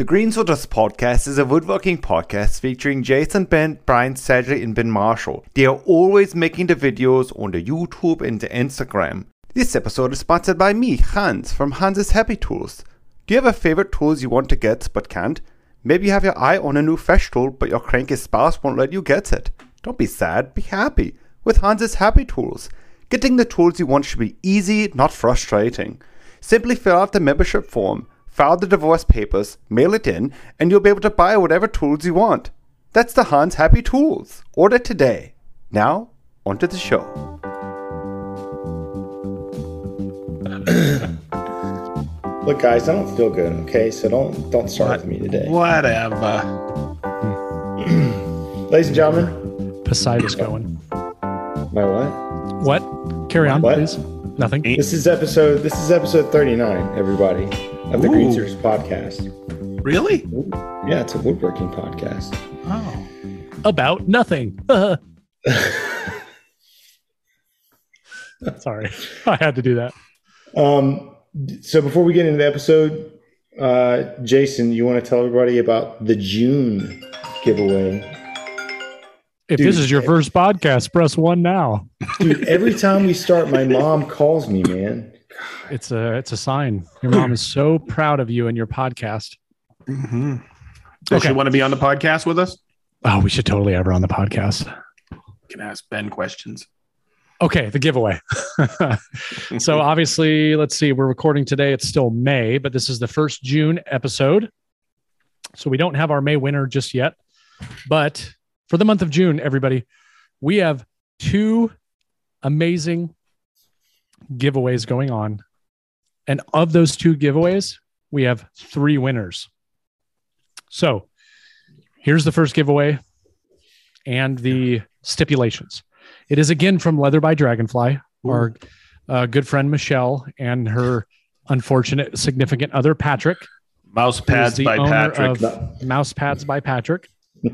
The Green Sawdust Podcast is a woodworking podcast featuring Jason Bent, Brian Sedgley, and Ben Marshall. They are always making the videos on the YouTube and the Instagram. This episode is sponsored by me, Hans, from Hans's Happy Tools. Do you have a favorite tools you want to get but can't? Maybe you have your eye on a new fresh tool, but your cranky spouse won't let you get it. Don't be sad, be happy with Hans's Happy Tools. Getting the tools you want should be easy, not frustrating. Simply fill out the membership form file the divorce papers, mail it in, and you'll be able to buy whatever tools you want. That's the Hans Happy Tools. Order today. Now, onto the show. Look, guys, I don't feel good. Okay, so don't don't start What? with me today, Whatever. ladies and gentlemen. Poseidon's going. My what? What? Carry on, What? please. Nothing. This is episode. This is episode thirty nine. Everybody of the Green Suiters podcast. Really? Yeah, it's a woodworking podcast. Oh. About nothing. Sorry, I had to do that. Um, so before we get into the episode, uh, Jason, you want to tell everybody about the June giveaway? If Dude, this is your first podcast, press one now. Dude, every time we start, my mom calls me, man. It's a it's a sign. Your mom is so proud of you and your podcast. Mm-hmm. Does Okay. she want to be on the podcast with us? Oh, we should totally have her on the podcast. Can ask Ben questions. Okay, the giveaway. so obviously, let's see. We're recording today. It's still May, but this is the first June episode. So we don't have our May winner just yet. But for the month of June, everybody, we have two amazing giveaways going on. And of those two giveaways, we have three winners. So here's the first giveaway and the stipulations. It is again from Leather by Dragonfly, our uh, good friend Michelle and her unfortunate significant other Patrick, Mouse pads by Patrick. Mouse Pads by Patrick,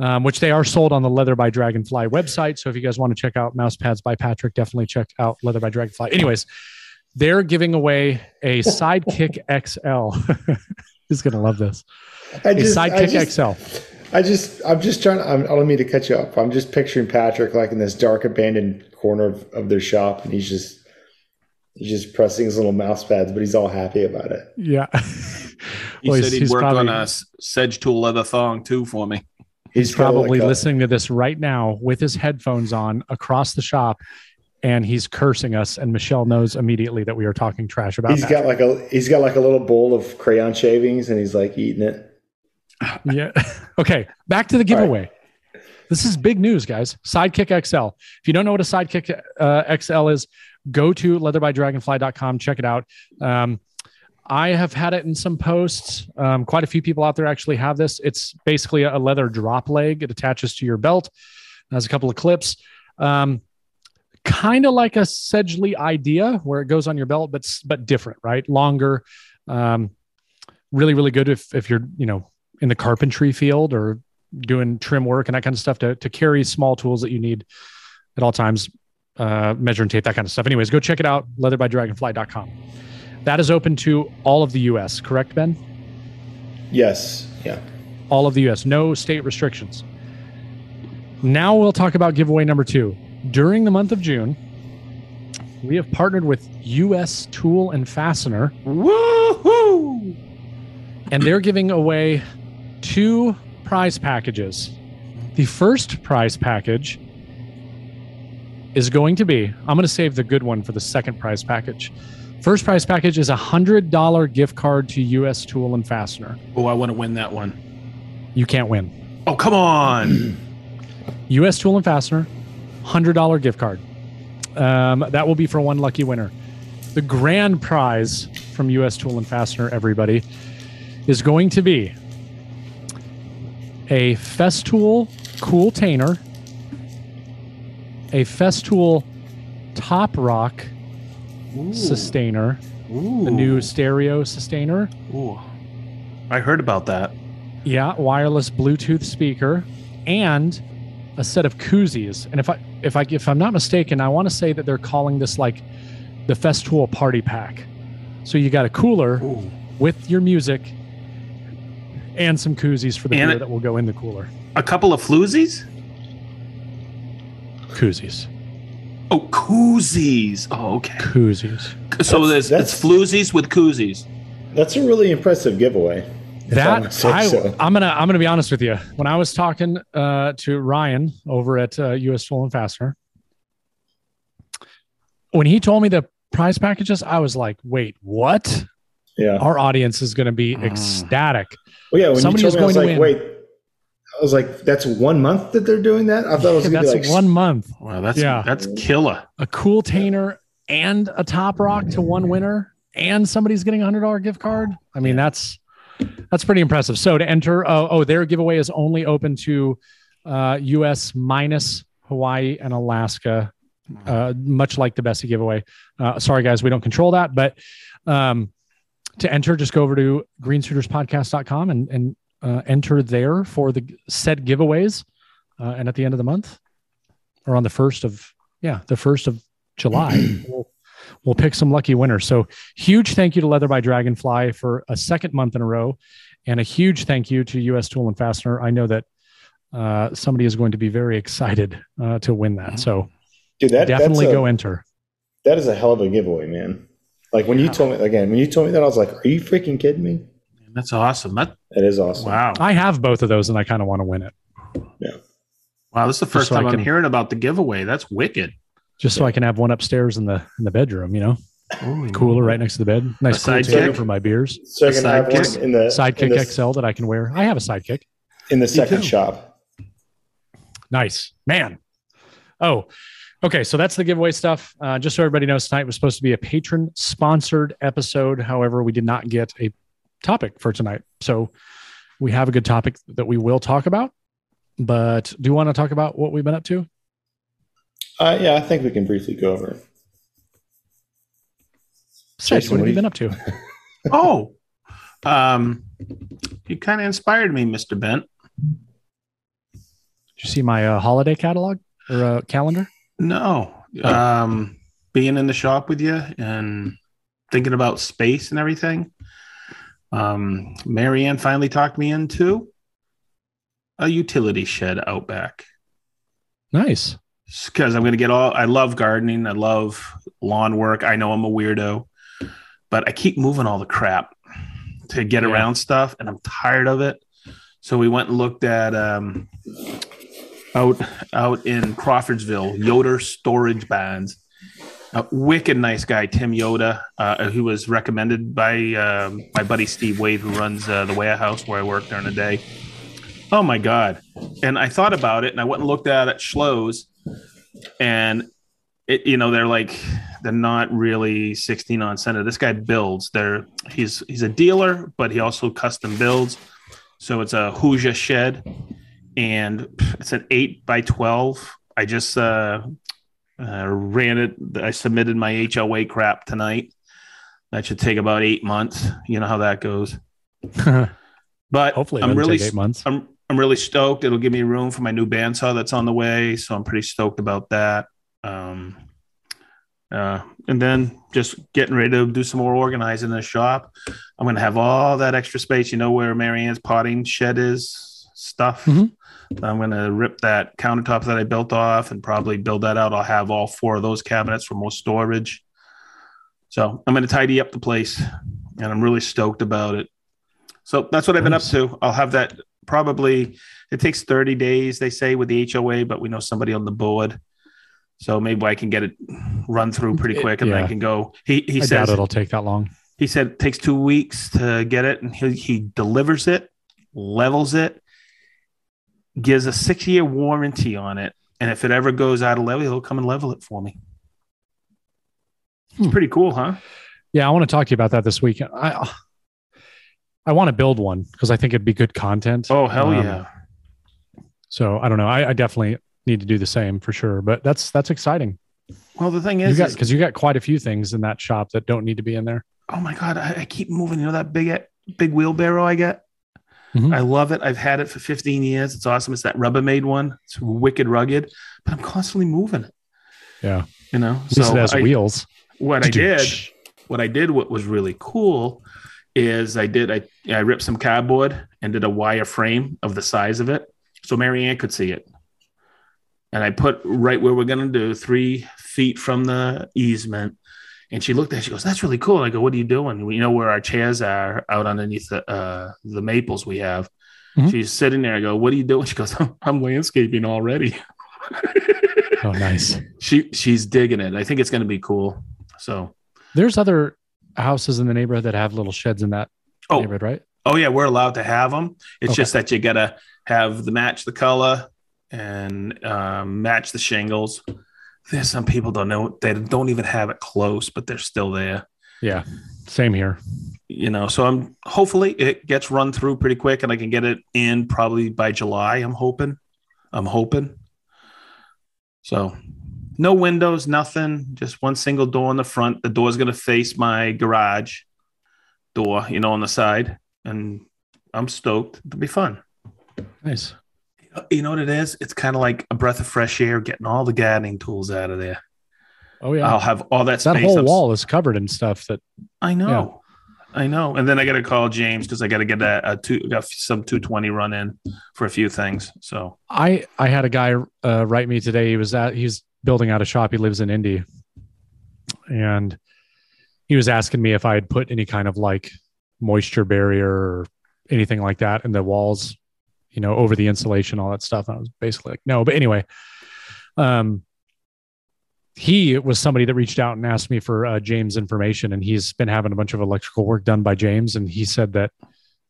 um, which they are sold on the Leather by Dragonfly website. So if you guys want to check out Mouse Pads by Patrick, definitely check out Leather by Dragonfly. Anyways, they're giving away a Sidekick XL. He's gonna love this. I A just, I Sidekick just, XL. I just, I'm just trying. I'm, I don't mean to cut you up. I'm just picturing Patrick like in this dark, abandoned corner of, of their shop, and he's just, he's just pressing his little mouse pads, but he's all happy about it. Yeah. He Well, said he'd he's work probably- on a sedge tool leather thong too for me. He's probably like listening to this right now with his headphones on across the shop, and he's cursing us. And Michelle knows immediately that we are talking trash about He's that. got like a, he's got like a little bowl of crayon shavings, and he's like eating it. yeah. okay. Back to the giveaway. This is big news, guys. Sidekick XL. If you don't know what a Sidekick uh, XL is, go to leatherbydragonfly.com. Check it out. Um, I have had it in some posts. Um, quite a few people out there actually have this. It's basically a leather drop leg. It attaches to your belt. Has a couple of clips. Um, kind of like a Sedgley idea where it goes on your belt, but but different, right? Longer. Um, really, really good if if you're you know in the carpentry field or doing trim work and that kind of stuff to to carry small tools that you need at all times. Uh, measuring tape, that kind of stuff. Anyways, go check it out. Leatherbydragonfly.com. That is open to all of the U.S. Correct, Ben? Yes, yeah. all of the US, no state restrictions. Now we'll talk about giveaway number two. During the month of June, we have partnered with US Tool and Fastener, Woohoo! and they're giving away two prize packages. The first prize package is going to be, I'm going to save the good one for the second prize package. First prize package is a $100 gift card to US Tool and Fastener. Oh, I want to win that one. You can't win. Oh, come on. U.S. Tool and Fastener, hundred dollar gift card. Um, that will be for one lucky winner. The grand prize from U.S. Tool and Fastener, everybody, is going to be a Festool Cool Tainer, a Festool Top Rock Systainer, the new stereo Systainer. Ooh. I heard about that. Yeah, wireless Bluetooth speaker, and a set of koozies. And if I if I if I'm not mistaken, I want to say that they're calling this like the Festool Party Pack. So you got a cooler Ooh. with your music and some koozies for the And beer it- that will go in the cooler. A couple of floozies? Koozies, Oh, koozies. Oh, okay. koozies. So That's- there's that's- it's floozies with koozies. That's a really impressive giveaway. That I, so. I'm gonna I'm gonna be honest with you. When I was talking uh, to Ryan over at uh, U.S. Tool and Fastener, when he told me the prize packages, I was like, "Wait, what?" Yeah. Our audience is going to be Mm. ecstatic. Well, yeah. When Somebody you is told me, I was going like, to wait. I was like, that's one month that they're doing that. I thought it was gonna That's be like one month. Wow, that's Yeah. that's killer. A cool tainer and a top rock to one winner, and somebody's getting a hundred dollar gift card. I mean, that's that's pretty impressive. So to enter, oh, oh, their giveaway is only open to uh, U.S. minus Hawaii and Alaska, uh, much like the Bessie giveaway. Uh, sorry, guys, we don't control that, but um, to enter, just go over to greensuiterspodcast.com and and uh, enter there for the said giveaways. Uh, and at the end of the month, or on the first of yeah, the first of July, we'll, we'll pick some lucky winners. So huge thank you to Leather by Dragonfly for a second month in a row, and a huge thank you to US Tool and Fastener. I know that uh, somebody is going to be very excited uh, to win that. So dude, that, definitely a, go enter. That is a hell of a giveaway, man. Like when you told me again, when you told me that, I was like, "Are you freaking kidding me?" That's awesome. That That is awesome. wow. I have both of those, and I kind of want to win it, Yeah. Wow, this is the first so I time I'm hearing about the giveaway. That's wicked. just so I can have one upstairs in the in the bedroom. You know, Holy cooler right next to the bed. Nice cool sidekick? table for my beers. So I A can have one sidekick? in the in Sidekick the, XL that I can wear. I have a sidekick. in the second shop. Nice, man. Oh, okay. So that's the giveaway stuff. Uh, just so everybody knows, tonight was supposed to be a patron sponsored episode. However, we did not get a topic for tonight. So we have a good topic that we will talk about. But do you want to talk about what we've been up to? Uh, yeah, I think we can briefly go over. it. Sid, Jason, what have what you been up to? Oh, um, you kind of inspired me, Mr. Bent. Did you see my uh, holiday catalog or uh, calendar? No, Oh. um, being in the shop with you and thinking about space and everything. Um, Marianne finally talked me into a utility shed out back Nice. because I'm going to get all. I love gardening. I love lawn work. I know I'm a weirdo, but I keep moving all the crap to get Yeah. around stuff, and I'm tired of it. So we went and looked at um, out out in Crawfordsville, Yoder Storage Bands. A wicked nice guy, Tim Yoder, uh, who was recommended by um, my buddy Steve Wade, who runs uh, the warehouse where I work during the day. Oh my god! And I thought about it, and I went and looked at it at Schlo's, and it, you know, they're like they're not really 16 on center. This guy builds. They're he's he's a dealer, but he also custom builds. So it's a Huja shed, and it's an eight by 12. I just uh, uh, ran it. I submitted my HOA crap tonight. That should take about eight months. You know how that goes. But Hopefully, I'm really eight months. I'm I'm really stoked. It'll give me room for my new bandsaw that's on the way, so I'm pretty stoked about that. Um, uh, and then just getting ready to do some more organizing in the shop. I'm going to have all that extra space. You know where Marianne's potting shed is stuff. Mhm. I'm going to rip that countertop that I built off and probably build that out. I'll have all four of those cabinets for more storage. So I'm going to tidy up the place, and I'm really stoked about it. So that's what I've been Nice. up to. I'll have that probably. It takes 30 days, they say, with the HOA, but we know somebody on the board. So maybe I can get it run through pretty quick, and yeah. I can go. He he I says it'll take that long. he said it takes two weeks to get it, and he, he delivers it, levels it, gives a six year warranty on it, and if it ever goes out of level, he'll come and level it for me. It's Hmm. pretty cool, huh? Yeah, I want to talk to you about that this weekend. I I want to build one because I think it'd be good content. Oh hell Um, yeah! So I don't know. I, I definitely need to do the same for sure. But that's that's exciting. Well, the thing is, because you got quite a few things in that shop that don't need to be in there. oh my god, I, I keep moving. You know that big big wheelbarrow I get. Mhm. I love it. I've had it for 15 years. It's awesome. It's that Rubbermaid one. It's wicked rugged, but I'm constantly moving it. Yeah. You know, At least it has I- wheels. what I did, what I did, what was really cool is I did I I ripped some cardboard and did a wire frame of the size of it so Marianne could see it. And I put right where we're gonna do three feet from the easement. And she looked at it, she goes, That's really cool. I go, What are you doing? You know where our chairs are out underneath the uh, the maples we have. Mhm. She's sitting there. I go, What are you doing? She goes, I'm, I'm landscaping already. Oh, nice. she she's digging it. I think it's gonna be cool. So There's other houses in the neighborhood that have little sheds in that oh neighborhood, right? Oh yeah, we're allowed to have them. It's Okay. just that you gotta have the match the color and um, match the shingles. There's some people don't know they don't even have it close, but they're still there. Yeah. Same here. You know, so I'm hopefully it gets run through pretty quick and I can get it in probably by July. I'm hoping. I'm hoping. So no windows, nothing, just one single door in the front. The door's gonna face my garage door, you know, on the side. And I'm stoked. It'll be fun. Nice. You know what it is? It's kind of like a breath of fresh air, getting all the gardening tools out of there. Oh yeah. I'll have all that that whole up- wall is covered in stuff that I know, I know. And then I got to call James because I got to get a, a two, got some 220 run in for a few things. So I I had a guy uh, write me today. He was at he's building out a shop. He lives in Indy, and he was asking me if I had put any kind of like moisture barrier or anything like that in the walls, you know, over the insulation, all that stuff. And I was basically like, no. But anyway, um, he was somebody that reached out and asked me for uh, James information, and he's been having a bunch of electrical work done by James, and he said that.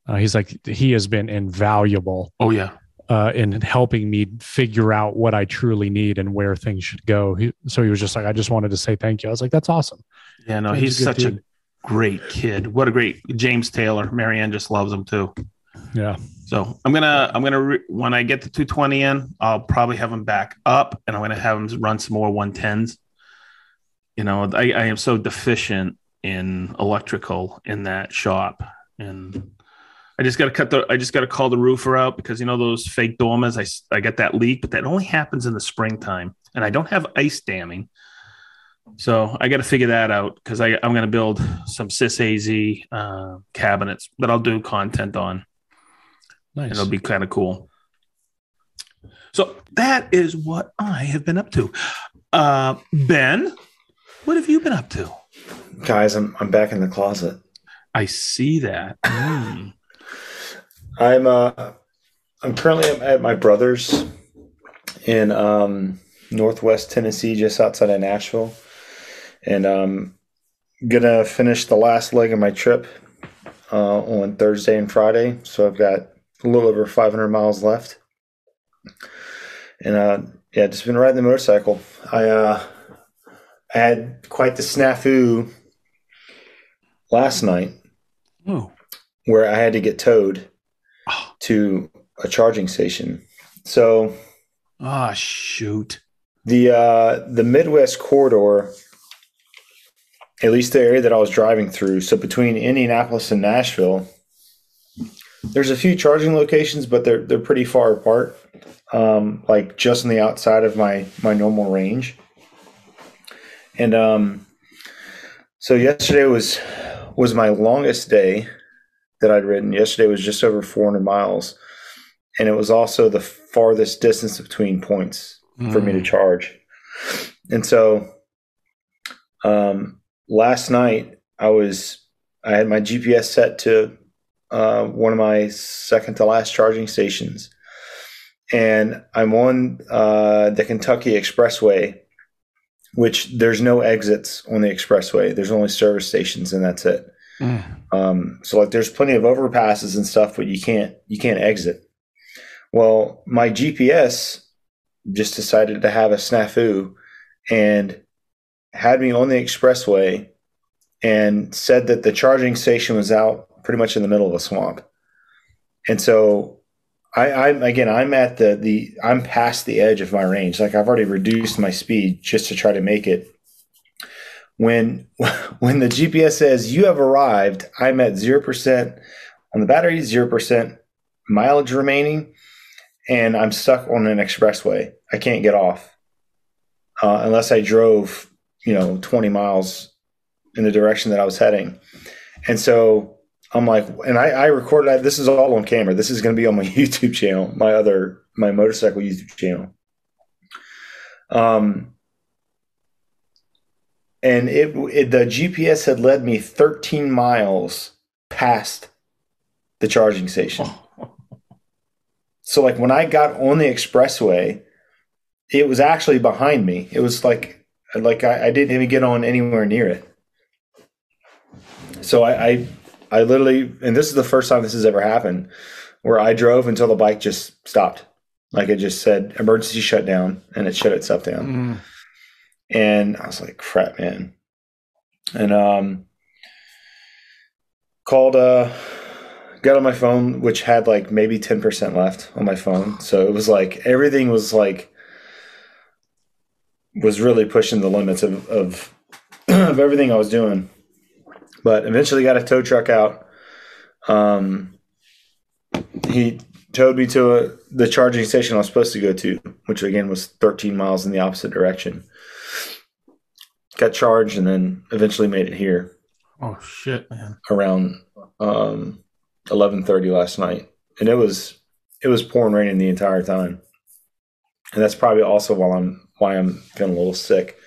Uh, he's like he has been invaluable oh yeah, uh, in helping me figure out what I truly need and where things should go. He, so he was just like, I just wanted to say thank you. I was like, that's awesome. yeah. No, James he's is a good such a great kid. What a great James Taylor. Marianne just loves him too. Yeah. So I'm gonna I'm gonna re- when I get the 220 in, I'll probably have them back up, and I'm gonna have them run some more 110s. You know, I, I am so deficient in electrical in that shop, and I just got to cut the I just got to call the roofer out because you know those fake dormers. I get that leak, but that only happens in the springtime, and I don't have ice damming. So I got to figure that out because I'm going to build some Sys AZ uh, cabinets that I'll do content on Nice. and it'll be kind of cool. So that is what I have been up to. Uh, ben, what have you been up to? Guys, I'm I'm back in the closet. I see that. Hmm. I'm uh I'm currently at- at my brother's in um northwest Tennessee, just outside of Nashville. And I'm gonna finish the last leg of my trip uh, on Thursday and Friday. So I've got a little over 500 miles left. And uh, yeah, just been riding the motorcycle. I uh, I had quite the snafu last night Oh, where I had to get towed Oh. to a charging station. So ah, shoot. the uh, the Midwest corridor, at least the area that I was driving through, so between Indianapolis and Nashville, there's a few charging locations, but they're they're pretty far apart, um, like just on the outside of my my normal range. And um, so yesterday was was my longest day that I'd ridden. Yesterday was just over 400 miles, and it was also the farthest distance between points for me to Mm. charge. And so um, last night I was I had my GPS set to uh, one of my second to last charging stations, and I'm on uh, the Kentucky Expressway, which there's no exits on the expressway. There's only service stations, and that's it. Mm. Um, so like there's plenty of overpasses and stuff, but you can't you can't exit. Well, my GPS just decided to have a snafu and had me on the expressway and said that the charging station was out pretty much in the middle of a swamp. And so I, I'm again I'm at the the I'm past the edge of my range. Like I've already reduced my speed just to try to make it when when the GPS says you have arrived, I'm at zero percent on the battery, zero percent mileage remaining, and I'm stuck on an expressway. I can't get off uh, unless I drove, you know, 20 miles in the direction that I was heading. And so I'm like, and I, I recorded that. This is all on camera. This is going to be on my YouTube channel, my other, my motorcycle YouTube channel. Um, and it, it the GPS had led me 13 miles past the charging station. So like when I got on the expressway, it was actually behind me. It was like like I, I didn't even get on anywhere near it. So I, I I literally and this is the first time this has ever happened where I drove until the bike just stopped. Like it just said emergency shutdown and it shut itself down. Mm. And I was like, crap, man. And um called uh got on my phone, which had like maybe 10% left on my phone. So it was like everything was like was really pushing the limits of of, of everything I was doing. But eventually got a tow truck out. Um he towed me to a, the charging station I was supposed to go to, which again was 13 miles in the opposite direction. Got charged and then eventually made it here Oh shit, man. around um, 11:30 last night, and it was it was pouring raining the entire time, and that's probably also why I'm why I'm feeling a little sick.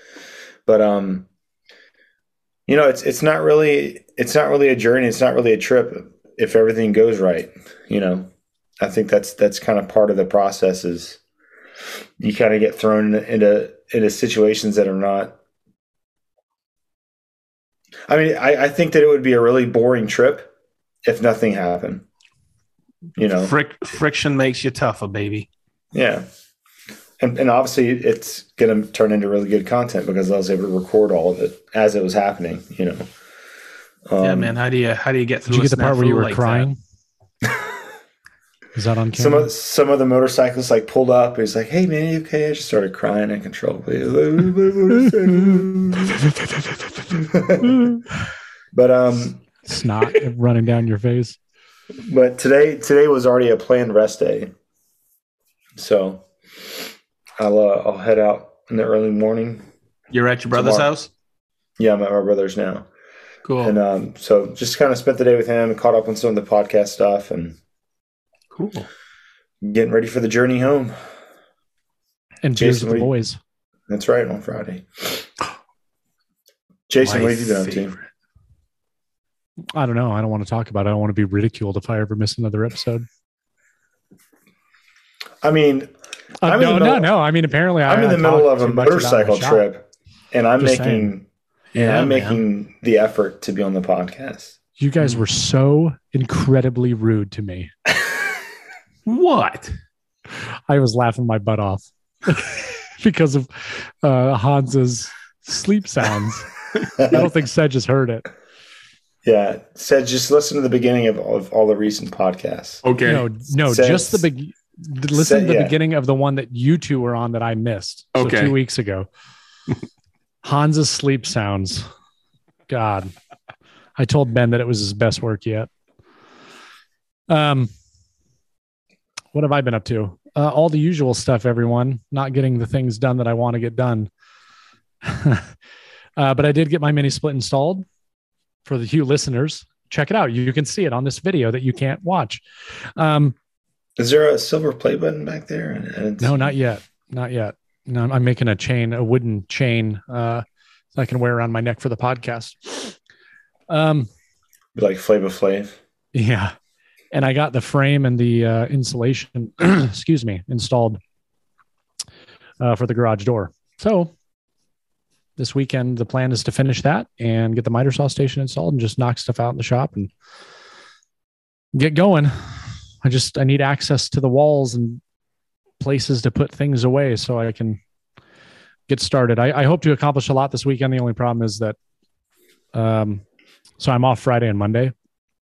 But um, you know, it's it's not really it's not really a journey. It's not really a trip if everything goes right. You know, I think that's that's kind of part of the process. Is you kind of get thrown into into situations that are not. I mean, I, I think that it would be a really boring trip if nothing happened. You know, Fric- friction makes you tougher, baby. yeah. And, and obviously, it's going to turn into really good content because I was able to record all of it as it was happening. You know, um, yeah, man. How do you how do you get through? Did you get the part where you were like crying? Is that on Some camera? of some of the motorcyclists like pulled up. He's like, "Hey man, you okay?" I just started crying uncontrollably. but um, Snot running down your face. but today today was already a planned rest day, so I'll uh, I'll head out in the early morning. You're at your brother's Tomorrow. house. Yeah, I'm at my brother's now. Cool. And um, so just kind of spent the day with him, and caught up on some of the podcast stuff, and cool. getting ready for the journey home. And beers Jason, with the what you- boys. That's right, on Friday. Jason, My what have you been up to? I don't know. I don't want to talk about it. I don't want to be ridiculed if I ever miss another episode. I mean, Uh, I'm in no, the no, no. I mean, apparently, I, I'm in I the middle of a too much about my motorcycle trip, and I'm Just making saying. and I'm man. making the effort to be on the podcast. You guys were so incredibly rude to me. What? I was laughing my butt off because of uh, Hans's sleep sounds. I don't think Sedge has heard it. Yeah, said just listen to the beginning of, of all the recent podcasts. Okay. No, no, Says- just the big. Listen to the yeah. beginning of the one that you two were on that I missed. So Okay. two weeks ago. Hans's sleep sounds. God, I told Ben that it was his best work yet. Um, what have I been up to? Uh, all the usual stuff. Everyone, not getting the things done that I want to get done. uh, but I did get my mini split installed for the you listeners. Check it out. You can see it on this video that you can't watch. Um, Is there a silver play button back there? No, not yet. Not yet. No, I'm- making a chain, a wooden chain, uh, so I can wear around my neck for the podcast. Um, like Flava Flav. yeah. And I got the frame and the uh, insulation, excuse me, installed uh, for the garage door. So this weekend, the plan is to finish that and get the miter saw station installed and just knock stuff out in the shop and get going. I just I need access to the walls and places to put things away so I can get started. I, I hope to accomplish a lot this weekend. The only problem is that um so I'm off Friday and Monday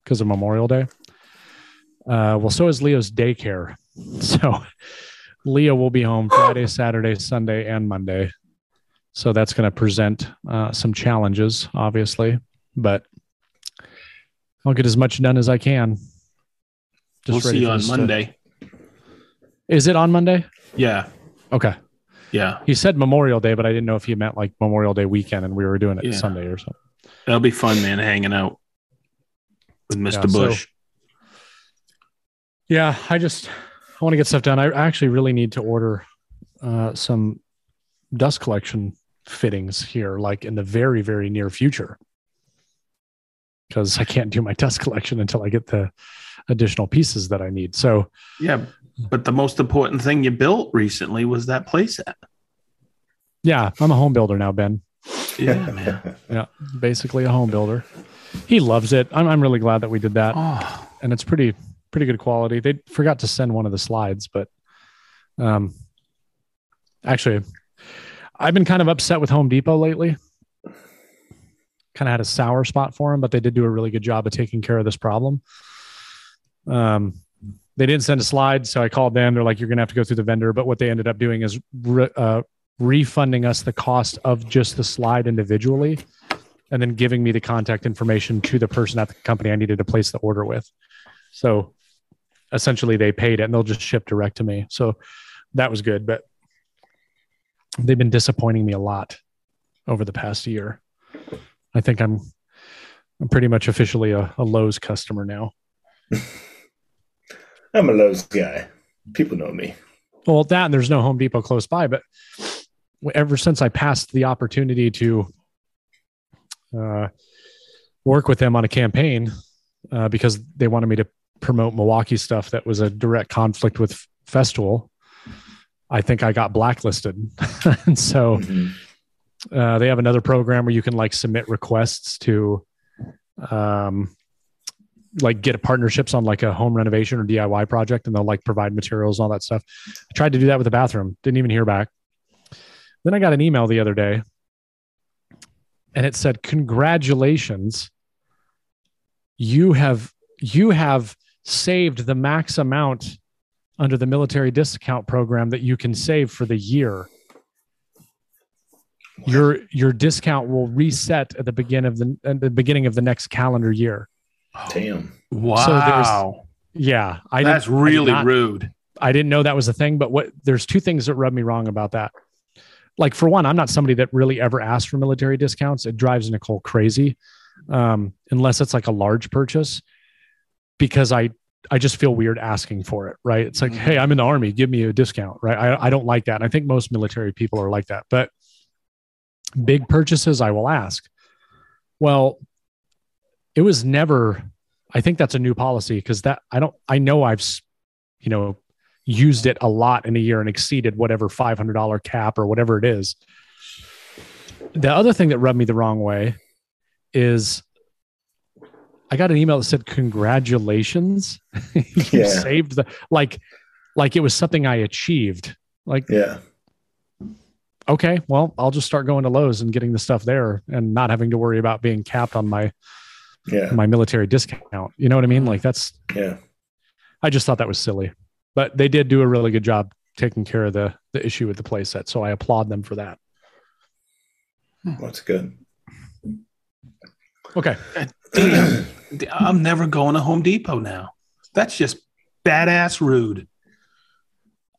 because of Memorial Day. Uh well so is Leo's daycare. So Leo will be home Friday, Saturday, Sunday, and Monday. So that's going to present uh, some challenges, obviously, but I'll get as much done as I can. We'll ready see you on this to- Monday. Is it on Monday? Yeah. Okay. Yeah. He said Memorial Day, but I didn't know if he meant like Memorial Day weekend and we were doing it Yeah. Sunday or something. That'll be fun, man, hanging out. with Mr. Yeah, so- Bush. Yeah, I just I want to get stuff done. I actually really need to order uh, some dust collection fittings here, like in the very, very near future, because I can't do my dust collection until I get the additional pieces that I need. So yeah, but the most important thing you built recently was that playset. yeah, I'm a home builder now, Ben. Yeah, man. Yeah, basically a home builder. He loves it. I'm, I'm really glad that we did that, Oh, and it's pretty pretty good quality. They forgot to send one of the slides, but um, actually, I've been kind of upset with Home Depot lately. Kind of had a sour spot for them, but they did do a really good job of taking care of this problem. Um, they didn't send a slide, so I called them. They're like, "You're going to have to go through the vendor." But what they ended up doing is re- uh, refunding us the cost of just the slide individually, and then giving me the contact information to the person at the company I needed to place the order with. So essentially, they paid it, and they'll just ship direct to me. So that was good, but they've been disappointing me a lot over the past year. I think I'm I'm pretty much officially a, a Lowe's customer now. I'm a Lowe's guy. People know me. Well, that and there's no Home Depot close by, but ever since I passed the opportunity to uh, work with them on a campaign uh, because they wanted me to promote Milwaukee stuff that was a direct conflict with Festool, I think I got blacklisted. and so Mhm. uh, they have another program where you can like submit requests to um like get partnerships on like a home renovation or DIY project and they'll like provide materials and all that stuff. I tried to do that with the bathroom, didn't even hear back. Then I got an email the other day and it said congratulations you have you have saved the max amount under the military discount program that you can save for the year your your discount will reset at the beginning of the at the beginning of the next calendar year. Damn. wow. Yeah, I did- That's I did really not- rude. I didn't know that was a thing, but what there's two things that rub me wrong about that. Like for one, I'm not somebody that really ever asks for military discounts. It drives Nicole crazy, um, unless it's like a large purchase, because I I just feel weird asking for it. Right? It's like, Mhm. hey, I'm in the army, give me a discount. Right? I I don't like that. And I think most military people are like that. But big purchases, I will ask. Well, it was never. I think that's a new policy because that I don't. I know I've, you know, used it a lot in a year and exceeded whatever $500 cap or whatever it is. The other thing that rubbed me the wrong way is I got an email that said, Congratulations. you Yeah. saved the like like it was something I achieved. Like, Yeah. okay, well, I'll just start going to Lowe's and getting the stuff there and not having to worry about being capped on my Yeah. my military discount. You know what I mean? Like that's Yeah. I just thought that was silly. But they did do a really good job taking care of the the issue with the playset. So I applaud them for that. That's good. Okay. Uh, Damn. I'm never going to Home Depot now. That's just badass rude.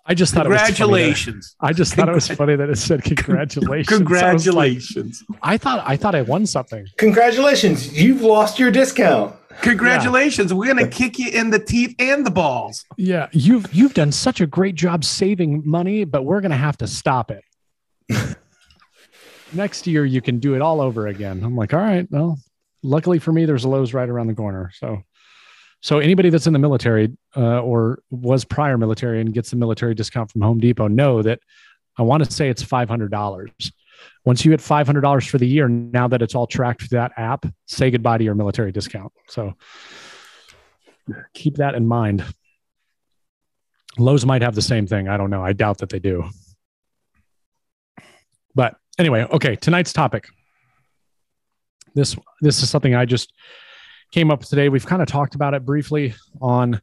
I just thought it was funny that- Congratulations. I just thought it was funny that it said congratulations. I like- Congratulations. I thought I thought I won something. Congratulations. You've lost your discount. Congratulations. We're going to kick you in the teeth and the balls. Yeah, you've you've done such a great job saving money, but we're gonna have to stop it. Next year you can do it all over again. I'm like, all right, well, luckily for me, there's a Lowe's right around the corner. So so anybody that's in the military uh, or was prior military and gets the military discount from Home Depot know that I want to say it's five hundred dollars. Once you hit five hundred dollars for the year, now that it's all tracked through that app, say goodbye to your military discount. So keep that in mind. Lowe's might have the same thing. I don't know. I doubt that they do. But anyway, okay, tonight's topic. This this is something I just came up today. We've kind of talked about it briefly on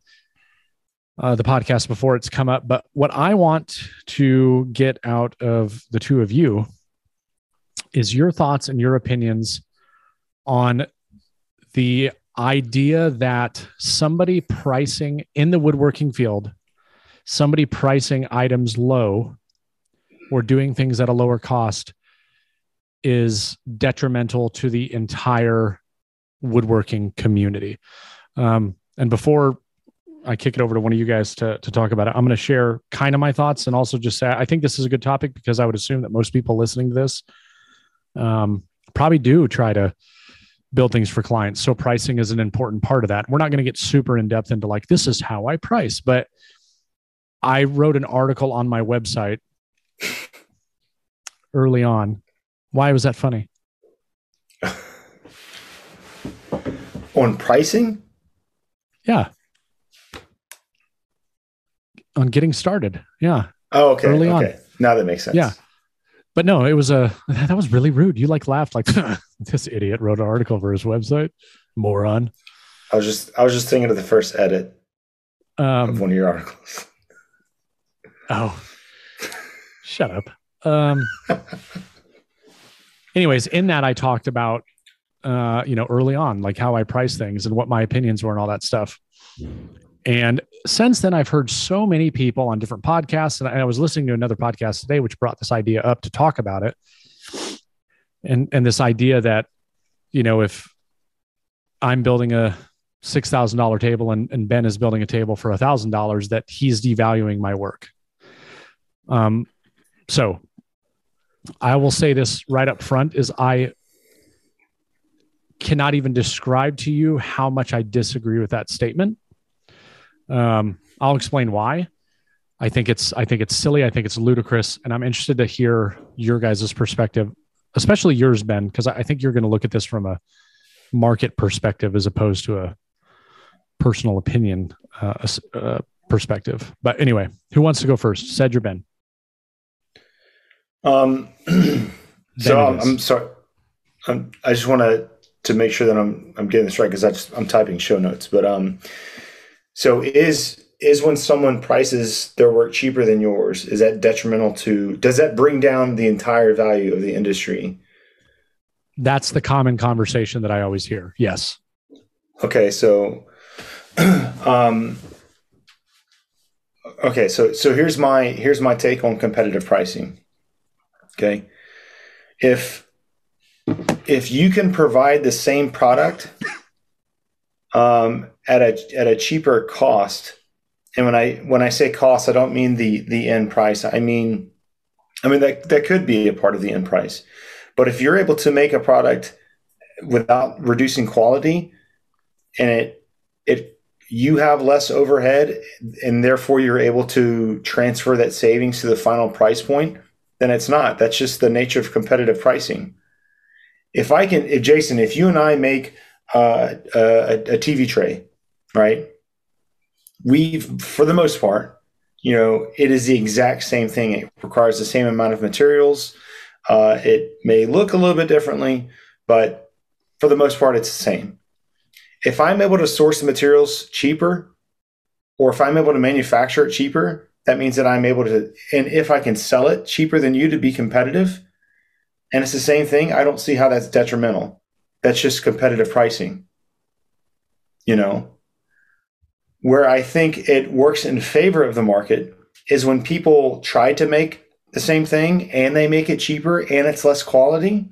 uh, the podcast before it's come up, but what I want to get out of the two of you is your thoughts and your opinions on the idea that somebody pricing in the woodworking field, somebody pricing items low or doing things at a lower cost is detrimental to the entire woodworking community. Um, and before I kick it over to one of you guys to, to talk about it, I'm going to share kind of my thoughts and also just say I think this is a good topic because I would assume that most people listening to this um, probably do try to build things for clients. So pricing is an important part of that. We're not going to get super in depth into like, this is how I price, but I wrote an article on my website early on. Why was that funny? On pricing? Yeah. On getting started. Yeah. Oh, okay. Early okay. on. Now that makes sense. Yeah. But no, it was a that was really rude. You like laughed like this idiot wrote an article for his website. Moron. I was just I was just thinking of the first edit of Um, one of your articles. oh, shut up. Um, anyways, in that I talked about, uh, you know, early on, like how I price things and what my opinions were and all that stuff. And since then, I've heard so many people on different podcasts, and I was listening to another podcast today, which brought this idea up to talk about it, and and this idea that, you know, if I'm building a six thousand dollar table and, and Ben is building a table for a thousand dollars, that he's devaluing my work. Um, so I will say this right up front: is I cannot even describe to you how much I disagree with that statement. Um, I'll explain why. I think it's I think it's silly. I think it's ludicrous, and I'm interested to hear your guys' perspective, especially yours, Ben, because I think you're going to look at this from a market perspective as opposed to a personal opinion uh, uh, perspective. But anyway, who wants to go first? Cedric or Ben? Um, so I'm. I'm sorry. I'm, I just want to to make sure that I'm I'm getting this right because I'm typing show notes. But um, so is is when someone prices their work cheaper than yours is that detrimental to? Does that bring down the entire value of the industry? That's the common conversation that I always hear. Yes. Okay, so um okay, so so here's my here's my take on competitive pricing. Okay. If if you can provide the same product um at a at a cheaper cost, and when I when I say cost, I don't mean the the end price. I mean I mean that that could be a part of the end price. But if you're able to make a product without reducing quality, and it it you have less overhead and therefore you're able to transfer that savings to the final price point then it's not that's just the nature of competitive pricing if i can if jason if you and i make uh, a, a tv tray right? We for the most part you know it is the exact same thing. It requires the same amount of materials. Uh, it may look a little bit differently but for the most part it's the same. If I'm able to source the materials cheaper, or if I'm able to manufacture it cheaper, that means that I'm able to, and if I can sell it cheaper than you to be competitive, and it's the same thing, I don't see how that's detrimental. That's just competitive pricing. You know, where I think it works in favor of the market is when people try to make the same thing and they make it cheaper and it's less quality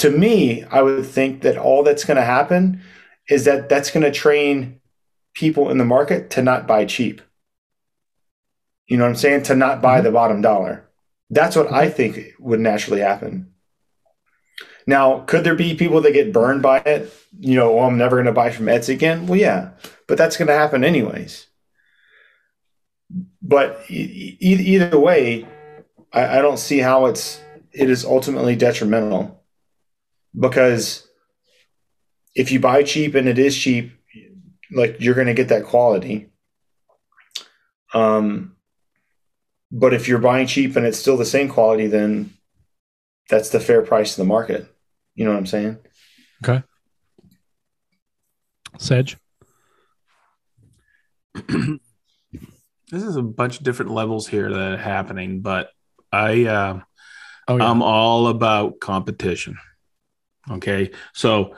to me, I would think that all that's going to happen is that that's going to train people in the market to not buy cheap. You know what I'm saying? To not buy mm-hmm. the bottom dollar. That's what I think would naturally happen. Now, could there be people that get burned by it? You know, oh, I'm never going to buy from Etsy again. Well, yeah, but that's going to happen anyways. But e- e- either way, I, I don't see how it's it is ultimately detrimental because if you buy cheap and it is cheap, like you're going to get that quality. Um, but if you're buying cheap and it's still the same quality, then that's the fair price of the market. You know what I'm saying? Okay. Sedge. this is a bunch of different levels here that are happening, but I uh, Oh yeah. I'm all about competition. Okay, so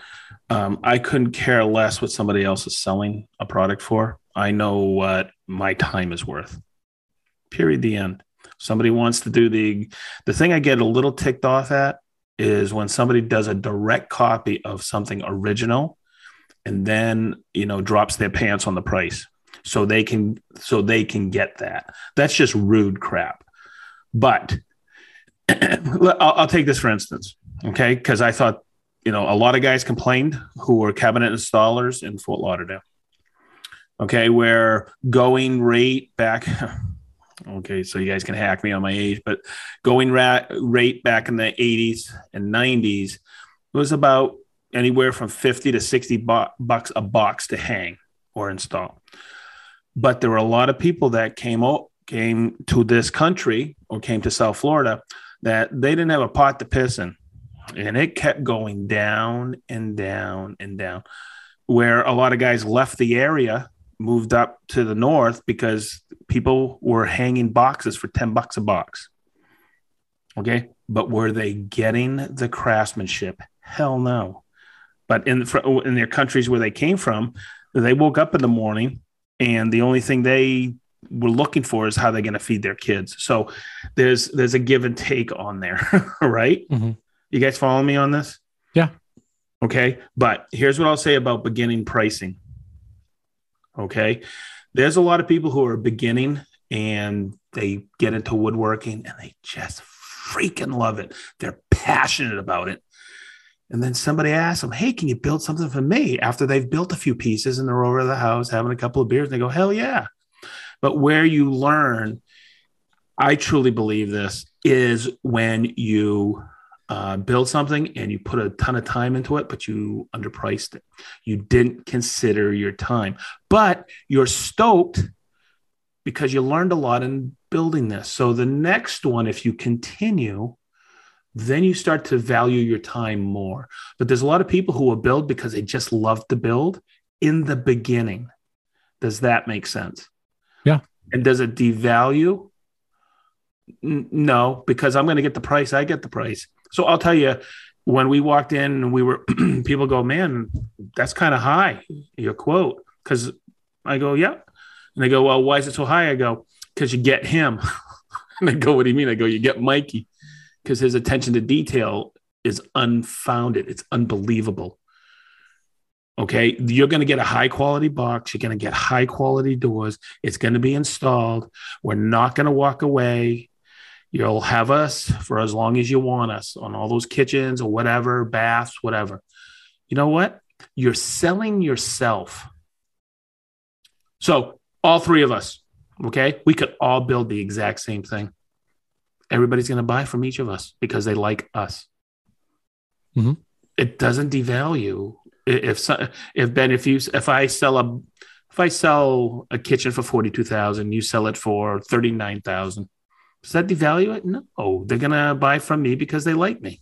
um, I couldn't care less what somebody else is selling a product for. I know what my time is worth. Period. The end. Somebody wants to do the the thing I get a little ticked off at is when somebody does a direct copy of something original and then you know drops their pants on the price so they can so they can get that that's just rude crap but I'll, I'll take this for instance okay because i thought you know a lot of guys complained who were cabinet installers in fort lauderdale okay where going rate back okay so you guys can hack me on my age but going ra- rate back in the 80s and 90s was about anywhere from 50 to 60 bu- bucks a box to hang or install. But there were a lot of people that came o- came to this country or came to south florida that they didn't have a pot to piss in. And it kept going down and down and down where a lot of guys left the area moved up to the north because people were hanging boxes for 10 bucks a box. Okay. But were they getting the craftsmanship? Hell no. But in, in their countries where they came from, they woke up in the morning and the only thing they were looking for is how they're going to feed their kids. So there's there's a give and take on there, right? Mm-hmm. You guys follow me on this? Yeah. Okay. But here's what I'll say about beginning pricing. Okay. There's a lot of people who are beginning and they get into woodworking and they just freaking love it. They're passionate about it. And then somebody asks them, Hey, can you build something for me? After they've built a few pieces and they're over the house having a couple of beers, and they go, Hell yeah. But where you learn, I truly believe this, is when you uh, build something and you put a ton of time into it, but you underpriced it. You didn't consider your time, but you're stoked because you learned a lot in building this. So the next one, if you continue, then you start to value your time more. But there's a lot of people who will build because they just love to build in the beginning. Does that make sense? Yeah. And does it devalue? N- no, because I'm going to get the price. I get the price. So I'll tell you, when we walked in we were, people go, man, that's kind of high, your quote. Cause I go, yeah. And they go, well, why is it so high? I go, because you get him. and they go, what do you mean? I go, you get Mikey because his attention to detail is unfounded. It's unbelievable. Okay. You're going to get a high quality box. You're going to get high quality doors. It's going to be installed. We're not going to walk away. You'll have us for as long as you want us on all those kitchens or whatever, baths, whatever. You know what? You're selling yourself. So, all three of us, okay, we could all build the exact same thing. Everybody's going to buy from each of us because they like us. Mm-hmm. It doesn't devalue if if Ben if you if I sell a if I sell a kitchen for forty two thousand, you sell it for thirty nine thousand. Does that devalue it? No, they're gonna buy from me because they like me.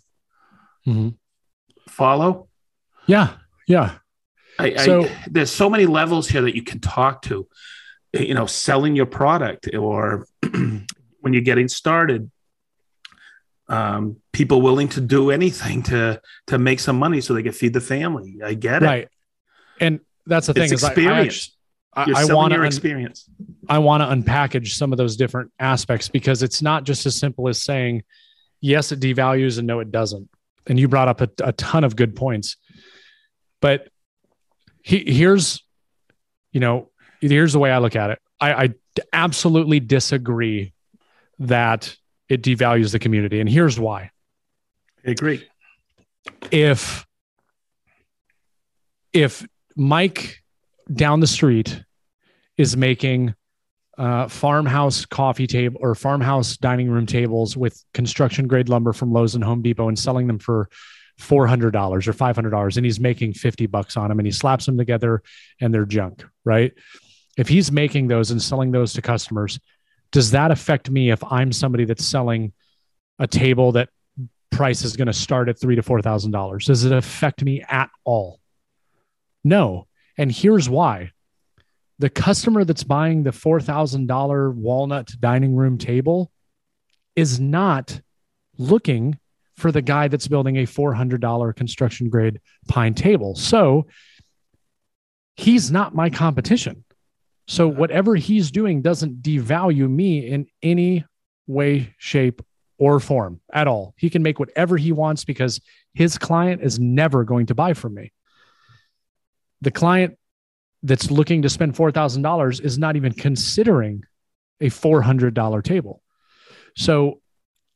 Mm-hmm. Follow? Yeah, yeah. I, so, I, there's so many levels here that you can talk to. You know, selling your product or when you're getting started. Um, people willing to do anything to to make some money so they can feed the family. I get it. Right. And that's the thing it's is experience. I, I, I want to experience. I want to unpackage some of those different aspects because it's not just as simple as saying, yes, it devalues and no, it doesn't. And you brought up a, a ton of good points. But he, here's, you know, here's the way I look at it. I, I absolutely disagree that it devalues the community. And here's why. I agree. If if Mike down the street is making uh, farmhouse coffee table or farmhouse dining room tables with construction grade lumber from Lowe's and Home Depot and selling them for four hundred dollars or five hundred dollars, and he's making fifty bucks on them, and he slaps them together, and they're junk, right? If he's making those and selling those to customers, does that affect me if I'm somebody that's selling a table that price is going to start at three to four thousand dollars? Does it affect me at all? No, and here's why the customer that's buying the $4,000 walnut dining room table is not looking for the guy that's building a $400 construction grade pine table. So he's not my competition. So whatever he's doing doesn't devalue me in any way, shape, or form at all. He can make whatever he wants because his client is never going to buy from me. The client that's looking to spend $4,000 is not even considering a $400 table. So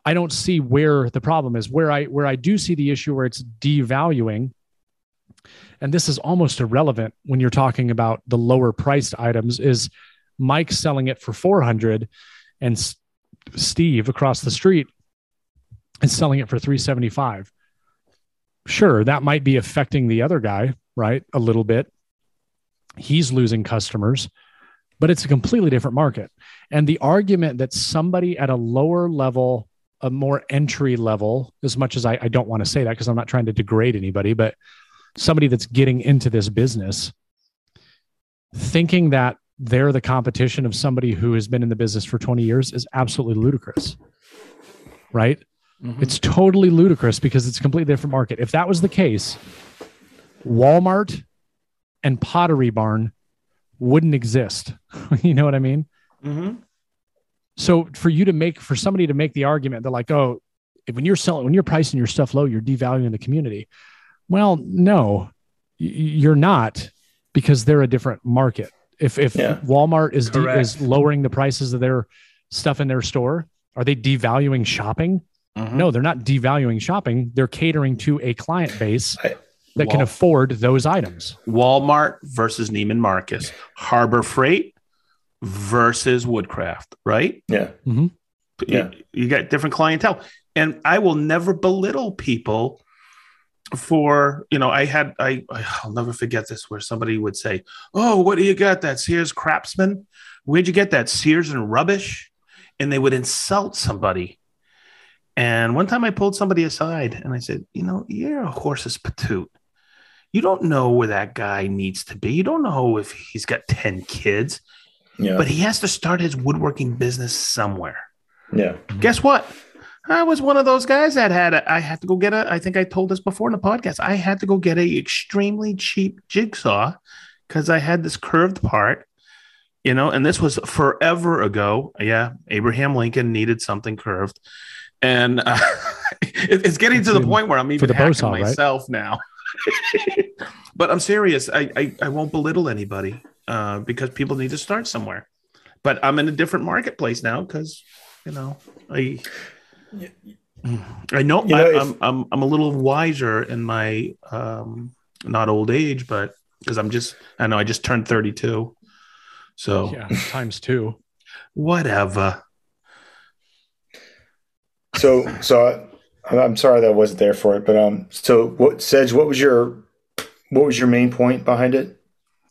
I don't see where the problem is. Where I where I do see the issue where it's devaluing and this is almost irrelevant when you're talking about the lower priced items is Mike selling it for 400 and S- Steve across the street is selling it for 375. Sure, that might be affecting the other guy, right? A little bit. He's losing customers, but it's a completely different market. And the argument that somebody at a lower level, a more entry level, as much as I, I don't want to say that because I'm not trying to degrade anybody, but somebody that's getting into this business thinking that they're the competition of somebody who has been in the business for 20 years is absolutely ludicrous. Right? Mhm. It's totally ludicrous because it's a completely different market. If that was the case, Walmart and Pottery Barn wouldn't exist. you know what I mean? Mhm. So for you to make for somebody to make the argument that like, oh, when you're selling when you're pricing your stuff low, you're devaluing the community. Well, no, you're not because they're a different market. If if Yeah. Walmart is de- is lowering the prices of their stuff in their store, are they devaluing shopping? Mhm. No, they're not devaluing shopping. They're catering to a client base I- that can afford those items. Walmart versus Neiman Marcus, Harbor Freight versus Woodcraft, right? Yeah. Mm-hmm. You- Yeah. You, got different clientele. And I will never belittle people for, you know, I had, I, I'll never forget this where somebody would say, Oh, what do you got? That Sears Craftsman? Where'd you get that Sears and rubbish? And they would insult somebody. And one time I pulled somebody aside and I said, You know, you're a horse's patoot. You don't know where that guy needs to be. You don't know if he's got 10 kids, Yeah. but he has to start his woodworking business somewhere. yeah. Guess what? I was one of those guys that had a, I had to go get a I think I told this before in the podcast. I had to go get a extremely cheap jigsaw because I had this curved part, you know, and this was forever ago. Yeah, Abraham Lincoln needed something curved. And uh, it- it's getting to the in- point where I'm even for the bow hacking saw, right? myself now. but I'm serious. I, I, I won't belittle anybody uh, because people need to start somewhere. But I'm in a different marketplace now because you know I I know, You know, I, if- I'm I'm I'm a little wiser in my um not old age, but because I'm just I know I just turned 32, so Yeah, times two. whatever. So, so I, I'm sorry that I wasn't there for it, but um, so what, Sedge, what was your, what was your main point behind it,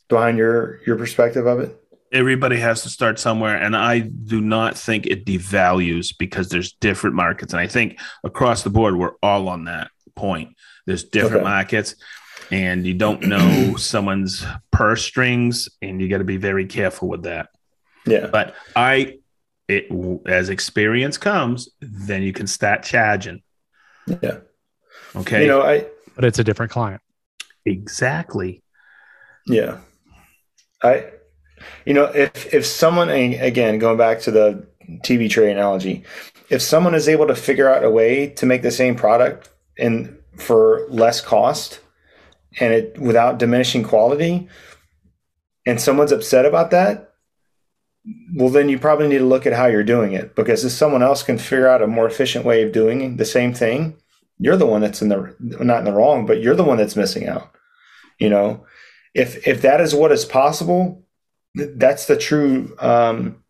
behind your your perspective of it? Everybody has to start somewhere, and I do not think it devalues because there's different markets, and I think across the board we're all on that point. There's different Okay. markets, and you don't know someone's purse strings, and you got to be very careful with that. Yeah, But I, it as experience comes, then you can start charging. Yeah. Okay. You know, I But it's a different client. exactly. Yeah. I, you know, if if someone again going back to the TV tray analogy, if someone is able to figure out a way to make the same product and for less cost and it without diminishing quality, and someone's upset about that, well, then you probably need to look at how you're doing it because if someone else can figure out a more efficient way of doing the same thing, you're the one that's in the not in the wrong, but you're the one that's missing out. You know, if if that is what is possible, th- that's the true. Um,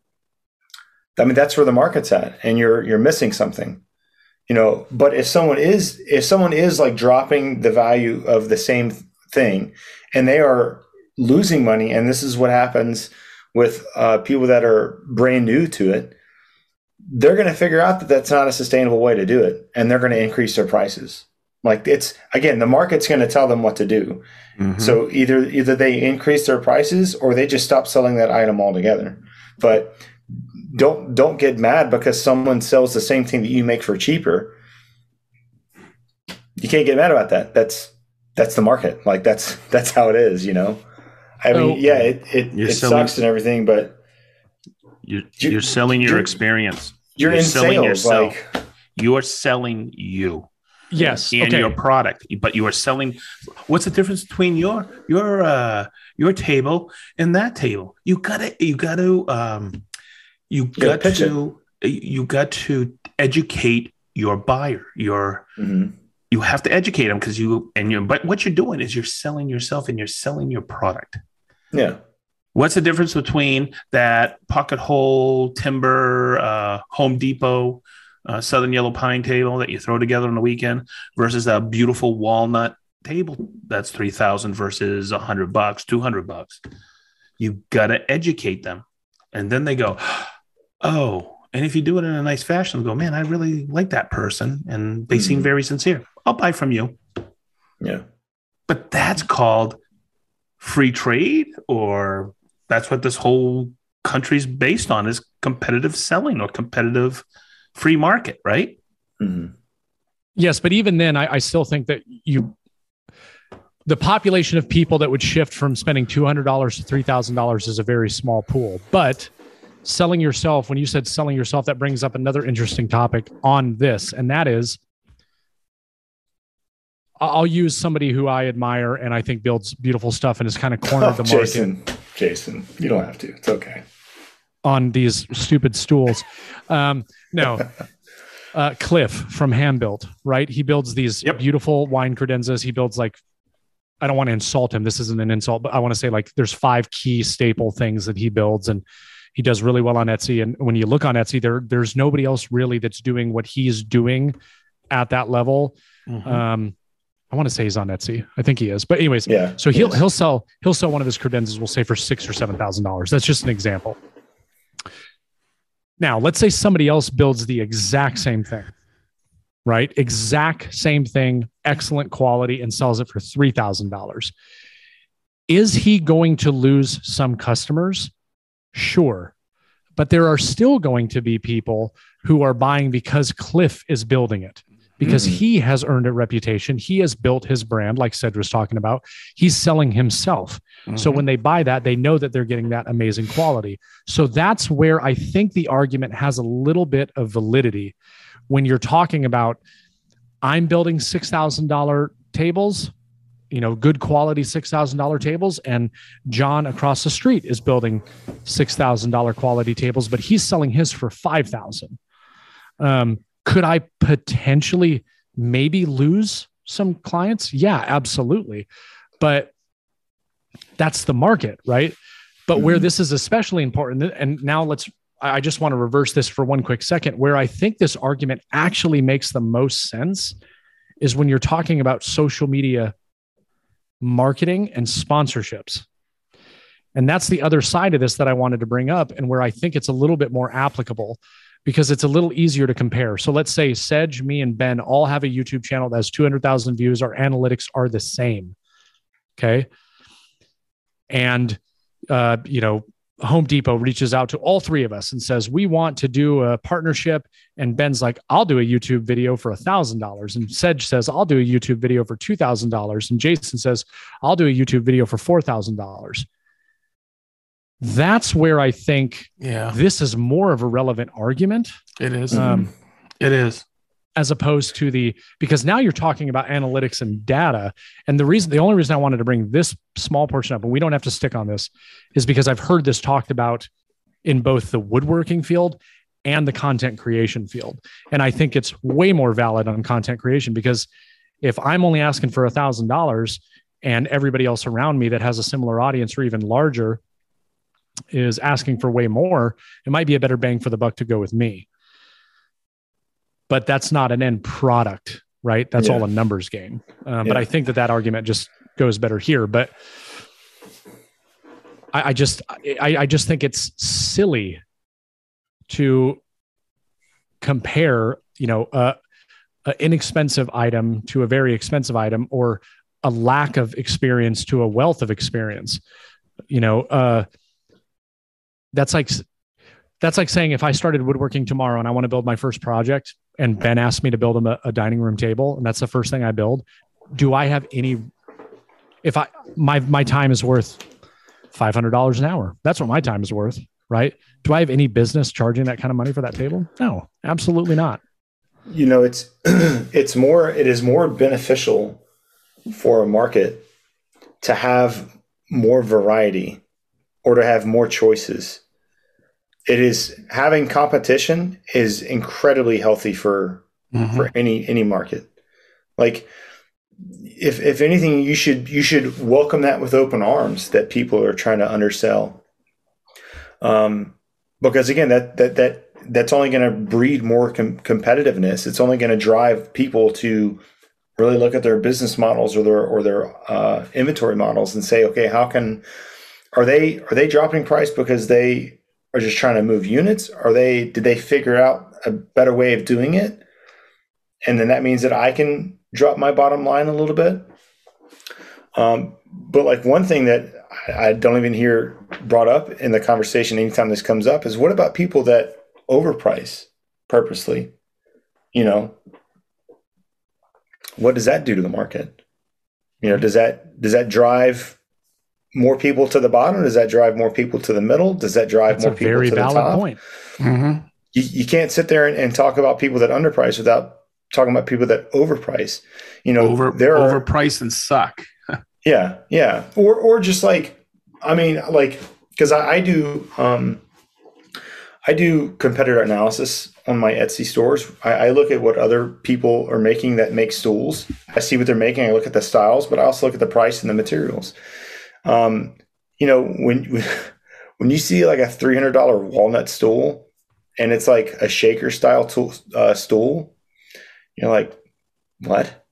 I mean, that's where the market's at, and you're you're missing something. You know, but if someone is if someone is like dropping the value of the same thing, and they are losing money, and this is what happens with uh, people that are brand new to it, they're going to figure out that that's not a sustainable way to do it, and they're going to increase their prices. Like it's again, the market's going to tell them what to do. Mhm. So either either they increase their prices or they just stop selling that item altogether. But don't don't get mad because someone sells the same thing that you make for cheaper. You can't get mad about that. That's that's the market. Like that's that's how it is, you know. I mean, Oh. yeah, it it, You're it selling- sucks and everything, but you're, you- you're selling your you're- experience. you're, You're in selling sales. yourself. Like You are selling you Yes. and okay. your product, but you are selling. What's the difference between your your uh, your table and that table? You gotta you gotta um, you gotta it. you got to educate your buyer. Your hmm you have to educate them because you and you but what you're doing is you're selling yourself and you're selling your product. Yeah. What's the difference between that pocket hole timber uh, Home Depot uh, Southern Yellow Pine table that you throw together on the weekend versus a beautiful walnut table that's three thousand versus a hundred bucks, two hundred bucks? You gotta educate them, and then they go, "Oh." And if you do it in a nice fashion, they go, "Man, I really like that person, and they seem Mhm. very sincere. I'll buy from you." Yeah. But that's called free trade, or that's what this whole country's based on is competitive selling or competitive free market, right? hmm Yes, but even then, I, I still think that you, the population of people that would shift from spending two hundred dollars to three thousand dollars is a very small pool. But selling yourself, when you said selling yourself, that brings up another interesting topic on this, and that is, I- I'll use somebody who I admire and I think builds beautiful stuff and has kind of cornered Oh, the market Jason, Jason, you don't have to. It's okay. on these stupid stools. Um, no, uh, Cliff from Ham Built, right? He builds these Yep. beautiful wine credenzas. He builds like, I don't want to insult him. This isn't an insult, but I want to say like there's five key staple things that he builds and he does really well on Etsy. And when you look on Etsy, there there's nobody else really that's doing what he's doing at that level. Um, I want to say he's on Etsy. I think he is. But anyways, Yeah. so he'll yes. he'll sell he'll sell one of his credenzas, we'll say for six or seven thousand dollars. That's just an example. Now, let's say somebody else builds the exact same thing, right? Exact same thing, excellent quality, and sells it for three thousand dollars. Is he going to lose some customers? Sure. But there are still going to be people who are buying because Cliff is building it because Mhm. he has earned a reputation. He has built his brand, like Sedge was talking about. He's selling himself. So Mhm. when they buy that, they know that they're getting that amazing quality. So that's where I think the argument has a little bit of validity when you're talking about I'm building $6,000 tables, you know, good quality $6,000 tables and John across the street is building $6,000 quality tables, but he's selling his for 5,000. Um, could I potentially maybe lose some clients? Yeah, absolutely. But that's the market, right? But where Mhm. this is especially important, and now let's, I just want to reverse this for one quick second. Where I think this argument actually makes the most sense is when you're talking about social media marketing and sponsorships. And that's the other side of this that I wanted to bring up, and where I think it's a little bit more applicable because it's a little easier to compare. So let's say Sedge, me, and Ben all have a YouTube channel that has 200,000 views. Our analytics are the same. Okay. And, uh, you know, Home Depot reaches out to all three of us and says, We want to do a partnership. And Ben's like, I'll do a YouTube video for $1,000. And Sedge says, I'll do a YouTube video for $2,000. And Jason says, I'll do a YouTube video for $4,000. That's where I think yeah, this is more of a relevant argument it is. um, it is. as opposed to the because now you're talking about analytics and data and the reason the only reason i wanted to bring this small portion up and we don't have to stick on this is because i've heard this talked about in both the woodworking field and the content creation field and i think it's way more valid on content creation because if i'm only asking for a thousand dollars and everybody else around me that has a similar audience or even larger is asking for way more it might be a better bang for the buck to go with me but that's not an end product, right? That's Yeah. all a numbers game. Um, But I think that that argument just goes better here. But I, I just, I, I just think it's silly to compare, you know, a, a inexpensive item to a very expensive item, or a lack of experience to a wealth of experience. You know, uh, that's like that's like saying if I started woodworking tomorrow and I want to build my first project, and Ben asked me to build him a, a dining room table, and that's the first thing I build. Do I have any? If I my my time is worth five hundred dollars an hour, that's what my time is worth, right? Do I have any business charging that kind of money for that table? No, absolutely not. you know, it's it's more it is more beneficial for a market to have more variety or to have more choices. It is having competition is incredibly healthy for Mhm. for any any market. Like if if anything, you should you should welcome that with open arms that people are trying to undersell. Um, because again, that that that that's only going to breed more com- competitiveness. It's only going to drive people to really look at their business models or their or their uh, inventory models and say, okay, how can are they are they dropping price because they are just trying to move units? Are they did they figure out a better way of doing it? And then that means that I can drop my bottom line a little bit. Um, but like one thing that I, I don't even hear brought up in the conversation anytime this comes up is what about people that overprice purposely? You know, what does that do to the market? You know, does that does that drive more people to the bottom? Does that drive more people to the middle? Does that drive That's a more people to the valid top? point. Mhm. You, you can't sit there and, and talk about people that underprice without talking about people that overprice. You know, Over there are overpriced and suck. yeah, yeah, or or just like I mean, like because I, I do um, I do competitor analysis on my Etsy stores. I, I look at what other people are making that make stools. I see what they're making. I look at the styles, but I also look at the price and the materials. Um, you know, when when you see like a three hundred dollar walnut stool and it's like a shaker style tool, uh, stool, you're like, what?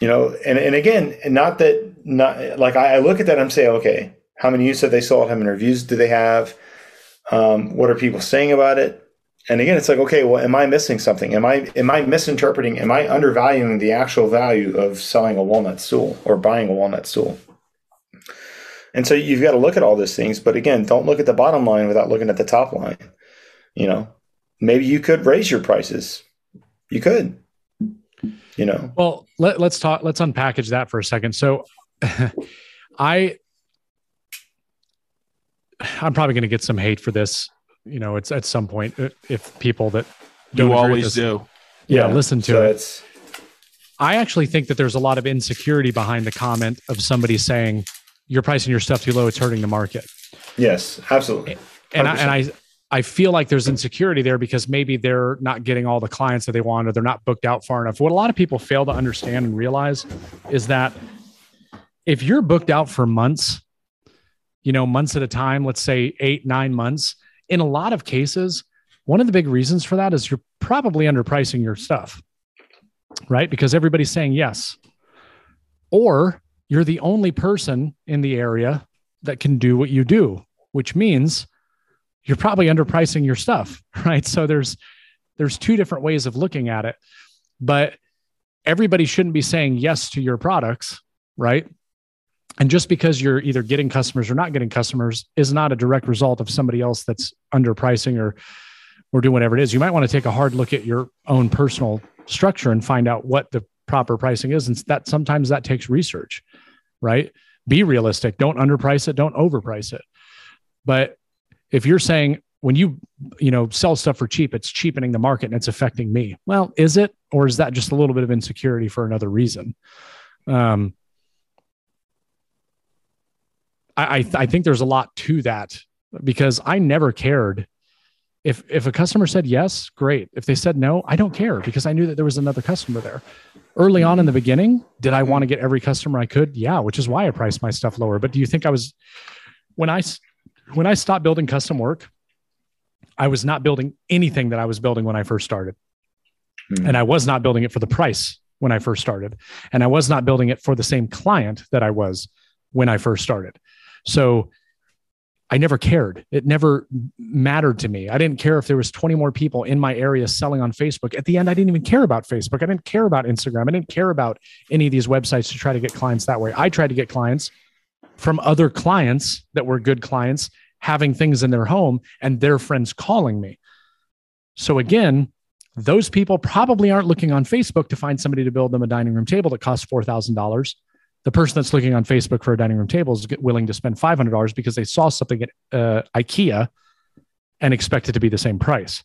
You know, and, and again, not that not like I, I look at that, I'm saying, okay, how many units have they sold? How many reviews do they have? Um, what are people saying about it? And again, it's like, okay, well, am I missing something? Am I am I misinterpreting? Am I undervaluing the actual value of selling a walnut stool or buying a walnut stool? And so you've got to look at all those things, but again, don't look at the bottom line without looking at the top line. You know, maybe you could raise your prices. You could. You know. Well, let, let's talk. Let's unpackage that for a second. So, I, I'm probably going to get some hate for this. You know, it's at some point uh, if people that don't You always this- do. Yeah, listen to so it. It's, I actually think that there's a lot of insecurity behind the comment of somebody saying you're pricing your stuff too low. It's hurting the market. yes, absolutely. and I, and I I feel like there's insecurity there because maybe they're not getting all the clients that they want or they're not booked out far enough. What a lot of people fail to understand and realize is that if you're booked out for months, you know, months at a time, let's say eight, nine months, in a lot of cases, one of the big reasons for that is you're probably underpricing your stuff, right? Because everybody's saying yes. Or you're the only person in the area that can do what you do, which means you're probably underpricing your stuff, right? So there's there's two different ways of looking at it. But everybody shouldn't be saying yes to your products, right? And just because you're either getting customers or not getting customers is not a direct result of somebody else that's underpricing or or doing whatever it is. You might want to take a hard look at your own personal structure and find out what the proper pricing is. And that sometimes that takes research, right? Be realistic. Don't underprice it. Don't overprice it. But if you're saying when you you know sell stuff for cheap, it's cheapening the market and it's affecting me. Well, is it, or is that just a little bit of insecurity for another reason? Um, I I, th- I think there's a lot to that because I never cared if if a customer said yes, great. If they said no, I don't care because I knew that there was another customer there. Early on in the beginning, did I want to get every customer I could? Yeah, which is why I priced my stuff lower. But do you think I was when I when I stopped building custom work, I was not building anything that I was building when I first started. Hmm. And I was not building it for the price when I first started. And I was not building it for the same client that I was when I first started. So I never cared. It never mattered to me. I didn't care if there was 20 more people in my area selling on Facebook. At the end, I didn't even care about Facebook. I didn't care about Instagram. I didn't care about any of these websites to try to get clients that way. I tried to get clients from other clients that were good clients having things in their home and their friends calling me. So again, those people probably aren't looking on Facebook to find somebody to build them a dining room table that costs $4,000 the person that's looking on Facebook for a dining room table is willing to spend $500 because they saw something at uh, IKEA and expect it to be the same price.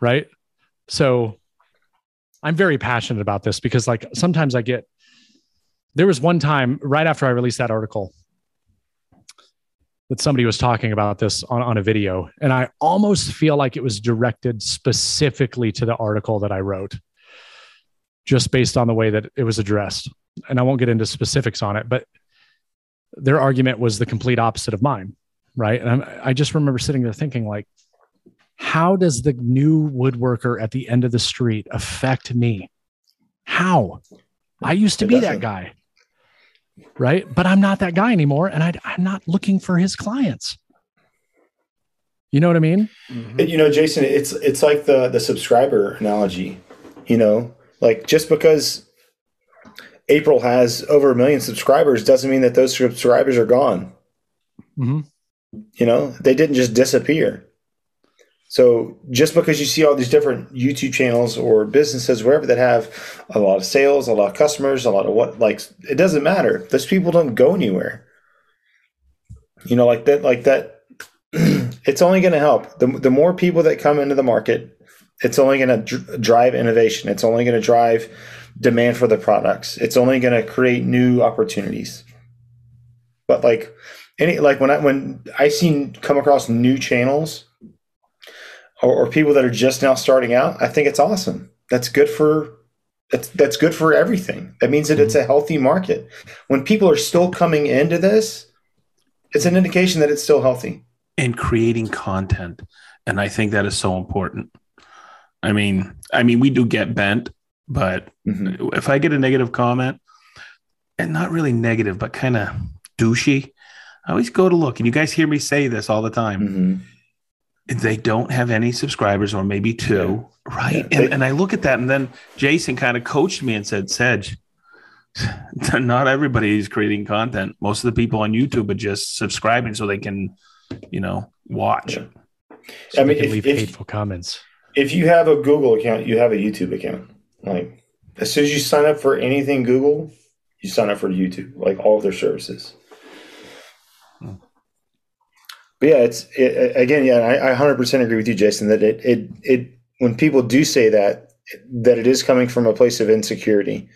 right? So I'm very passionate about this because like sometimes I get there was one time right after I released that article that somebody was talking about this on, on a video, and I almost feel like it was directed specifically to the article that I wrote, just based on the way that it was addressed. And I won't get into specifics on it, but their argument was the complete opposite of mine, right? And I'm, I just remember sitting there thinking, like, how does the new woodworker at the end of the street affect me? How? I used to be that guy right? But I'm not that guy anymore, and I, I'm not looking for his clients. You know what I mean? It- you know, Jason, it's it's like the the subscriber analogy. You know, like just because April has over a million subscribers doesn't mean that those subscribers are gone. hmm You know, they didn't just disappear. So just because you see all these different YouTube channels or businesses, wherever that have a lot of sales, a lot of customers, a lot of what, like it doesn't matter. Those people don't go anywhere. You know, like that, like that. it's only going to help. The the more people that come into the market, it's only going to dr- drive innovation. It's only going to drive demand for the products. It's only going to create new opportunities. But like any like when I when I seen come across new channels or, or people that are just now starting out, I think it's awesome. That's good for that's that's good for everything. That means that it's a mm-hmm. healthy market. When people are still coming into this, it's an indication that it's still healthy. and creating content and i think that is so important i mean i mean we do get bent but Mhm. if i get a negative comment and not really negative but kind of douchey i always go to look and you guys hear me say this all the time Mhm. they don't have any subscribers or maybe two right Yeah, and, and i look at that and then jason kind of coached me and said sedge not everybody is creating content most of the people on youtube are just subscribing so they can you know watch Yeah. So I they mean, can if- leave if- hateful comments. If you have a Google account, you have a YouTube account. Like as soon as you sign up for anything Google, you sign up for YouTube, like all of their services. Hmm. But yeah, it's it, again, yeah, I, I 100% agree with you, Jason, that it, it, it, when people do say that, that it is coming from a place of insecurity.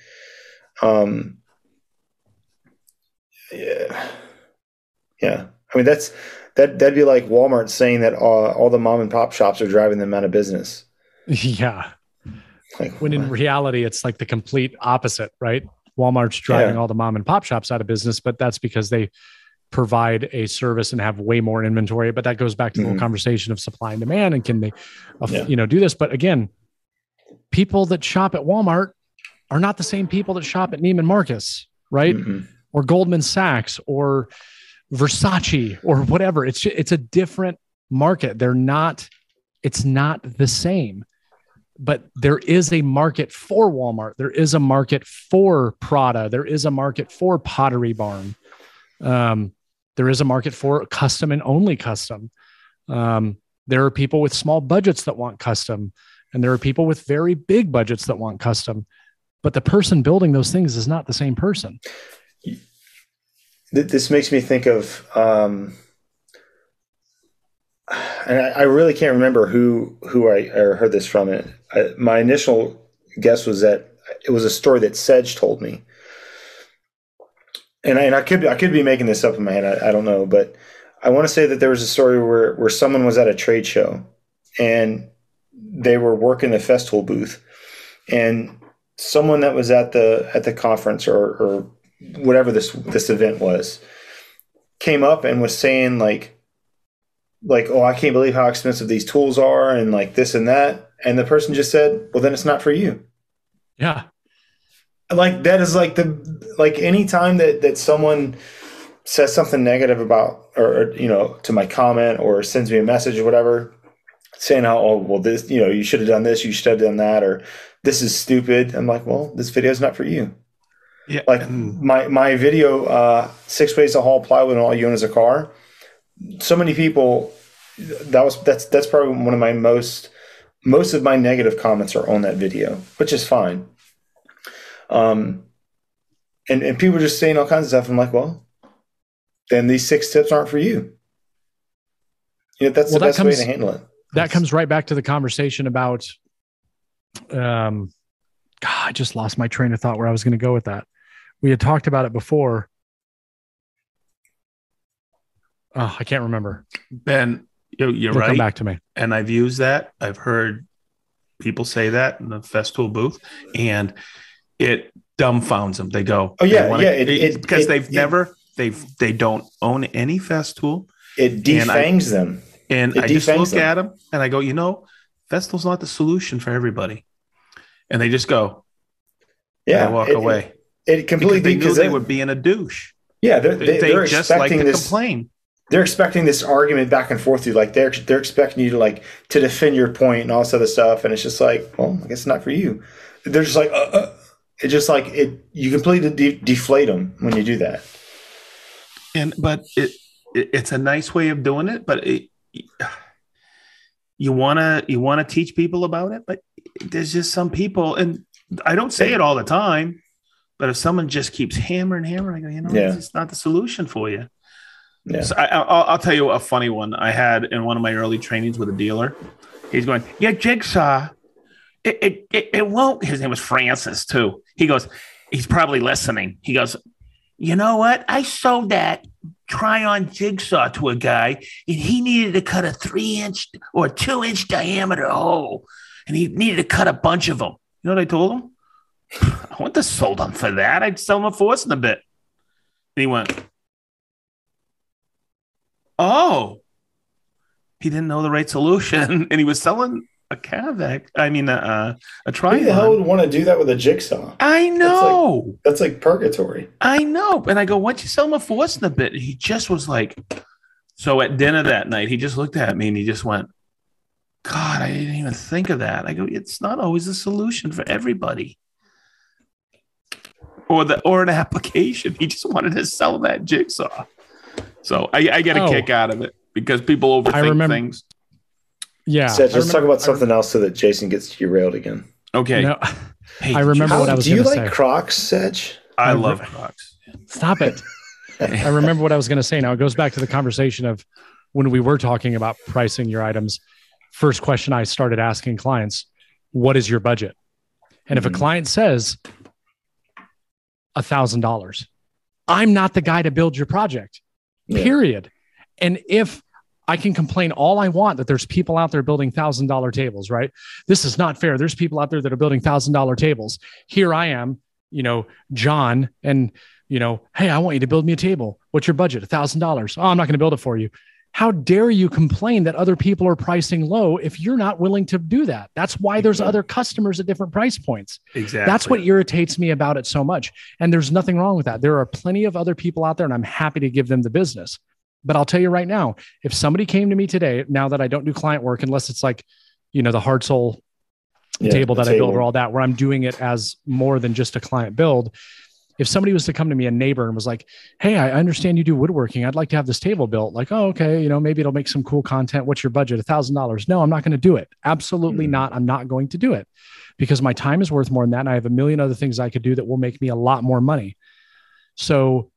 Um, yeah, yeah. I mean, that's that. That'd be like Walmart saying that uh, all the mom and pop shops are driving them out of business. yeah. Like, When in reality, it's like the complete opposite, right? Walmart's driving Yeah. all the mom and pop shops out of business, but that's because they provide a service and have way more inventory. But that goes back to the Mhm. whole conversation of supply and demand, and can they, Yeah. you know, do this? But again, people that shop at Walmart are not the same people that shop at Neiman Marcus, right? Mhm. or Goldman Sachs or Versace or whatever. It's it's a different market. They're not. It's not the same. But there is a market for Walmart. There is a market for Prada. There is a market for Pottery Barn. Um, there is a market for custom and only custom. Um, there are people with small budgets that want custom, and there are people with very big budgets that want custom. But the person building those things is not the same person. Th- This makes me think of, um, and I, I really can't remember who who I, I heard this from. It. My initial guess was that it was a story that Sedge told me, and I, and I could I could be making this up in my head. I, I don't know, but I want to say that there was a story where where someone was at a trade show, and they were working the festival booth, and someone that was at the at the conference or, or whatever this this event was came up and was saying like like oh I can't believe how expensive these tools are and like this and that. And the person just said well then it's not for you. Yeah. like that is like the like any time that that someone says something negative about or, or you know to my comment or sends me a message or whatever saying how oh well this you know you should have done this you should have done that or this is stupid. I'm like well this video is not for you yeah. Like my my video uh six ways to haul plywood and all you own is a car so many people that was that's that's probably one of my most most of my negative comments are on that video which is fine. Um and and people are just saying all kinds of stuff. I'm like well then these six tips aren't for you. You know that's Well, the that best comes- way to handle it. that comes right back to the conversation about um God, I just lost my train of thought where I was going to go with that. We had talked about it before. Oh, I can't remember. Ben, you- you're right. come back to me. and I've used that. I've heard people say that in the Festool booth, and it dumbfounds them. They go, Oh, yeah, wanna- yeah, it- it- because it- they've it- never they've they don't own any Festool, It And I- defangs them. and It I just look them. at them and I go, you know, Festool's not the solution for everybody, and they just go, Yeah, and I walk it- away It, because completely they knew because they they were being a douche. yeah they're, They, they, they they're just like expecting to this complain. they're expecting this argument back and forth. you. Like they're they're expecting you to like to defend your point and all this other stuff, and it's just like, well, I guess not for you. They're just like, uh, uh. it's just like it. You completely de- deflate them when you do that. and but it, it it's a nice way of doing it but it, you want to you want to teach people about it but there's just some people and i don't say it all the time but if someone just keeps hammering hammering i go you know Yeah. it's not the solution for you Yeah. so I, I'll, I'll tell you a funny one i had in one of my early trainings with a dealer he's going yeah jigsaw it, it, it, it won't his name was francis too he goes he's probably listening he goes you know what? I sold that Trion jigsaw to a guy, and he needed to cut a three inch or two inch diameter hole, and he needed to cut a bunch of them. You know what I told him? I wouldn't have sold them for that. I'd sell them a Forstner bit. And he went, Oh, he didn't know the right solution, and he was selling a Carvex. I mean, a, a Who the hell would want to do that with a jigsaw? I know. That's like purgatory. I know. And I go, why don't you sell him a Forstner bit? And he just was like, so at dinner that night, he just looked at me and he just went, God, I didn't even think of that. I go, it's not always a solution for everybody. Or the or an application. He just wanted to sell that jigsaw. So I, I get a Oh. kick out of it because people overthink remember- things. Yeah. Seth, I let's talk about something else so that Jason gets derailed again. Okay. No, Hey, I remember How- what I was do you gonna like say. Crocs, Sedge? I I love re- Crocs. stop it. I remember what I was going to say. Now it goes back to the conversation of when we were talking about pricing your items. First question I started asking clients, what is your budget? And if a Mhm. client says a thousand dollars, I'm not the guy to build your project, Yeah. period. And if I can complain all I want that there's people out there building thousand dollar tables, right? This is not fair. There's people out there that are building thousand dollar tables. Here I am, you know, John, and you know, hey, I want you to build me a table. What's your budget? A thousand dollars. Oh, I'm not going to build it for you. How dare you complain that other people are pricing low if you're not willing to do that? That's why there's Exactly. other customers at different price points. Exactly. That's what irritates me about it so much. And there's nothing wrong with that. There are plenty of other people out there, and I'm happy to give them the business. But I'll tell you right now, if somebody came to me today, now that I don't do client work, unless it's like, you know, the hard soul Yeah, table that I build or all that, where I'm doing it as more than just a client build. If somebody was to come to me, a neighbor, and was like, Hey, I understand you do woodworking. I'd like to have this table built. Like, oh, okay, you know, maybe it'll make some cool content. What's your budget? A thousand dollars. No, I'm not going to do it. Absolutely Mhm. not. I'm not going to do it because my time is worth more than that. And I have a million other things I could do that will make me a lot more money. So,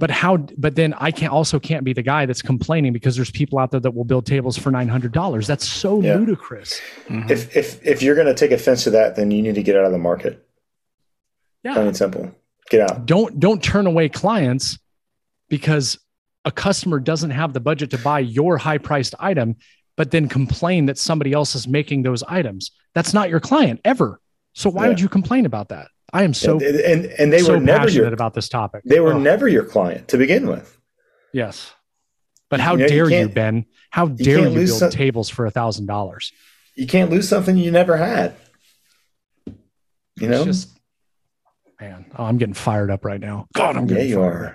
but how, but then I can't also can't be the guy that's complaining because there's people out there that will build tables for $900. That's so Yeah. ludicrous. Mhm. If if if you're going to take offense to that, then you need to get out of the market. Yeah. Plain and simple. Get out. don't don't turn away clients because a customer doesn't have the budget to buy your high priced item but then complain that somebody else is making those items that's not your client ever so why Yeah. would you complain about that i am so and, and and they so were never passionate your about this topic they were Oh, never your client to begin with. yes but how You know, dare you, can't- ben how dare can't you build some- tables for a thousand dollars You can't lose something you never had. You know? it's just man oh, i'm getting fired up right now god i'm yeah, getting you fired are. up.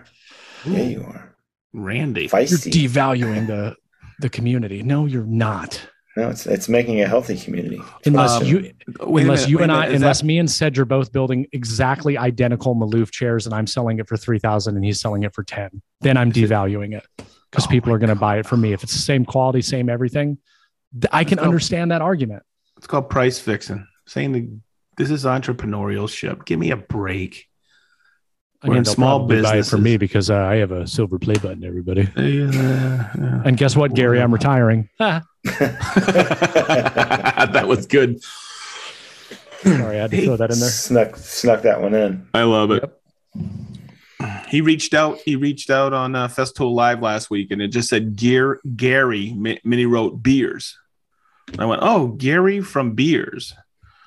Yeah, you are. Randy. you're devaluing the the community no you're not no, it's it's making a healthy community. unless Um, you unless minute, you and I, minute, is unless that- me and Sedge are both building exactly identical Maloof chairs, and I'm selling it for three thousand, and he's selling it for ten, then I'm devaluing it because Oh people are going to buy it from me. If it's the same quality, same everything, I can Let's go. understand that argument. It's called price fixing. Saying the, this is entrepreneurship. Give me a break. I We're mean, small probably buy it for me because uh, I have a silver play button. Everybody, Yeah, yeah. and guess what, Gary? I'm retiring. That was good. sorry, I had to throw that in there. Snuck snuck that one in. I love it. He reached out. He reached out on uh, Festool Live last week, and it just said Gear Gary. Mi- Minnie wrote beers. And I went, oh, Gary from beers.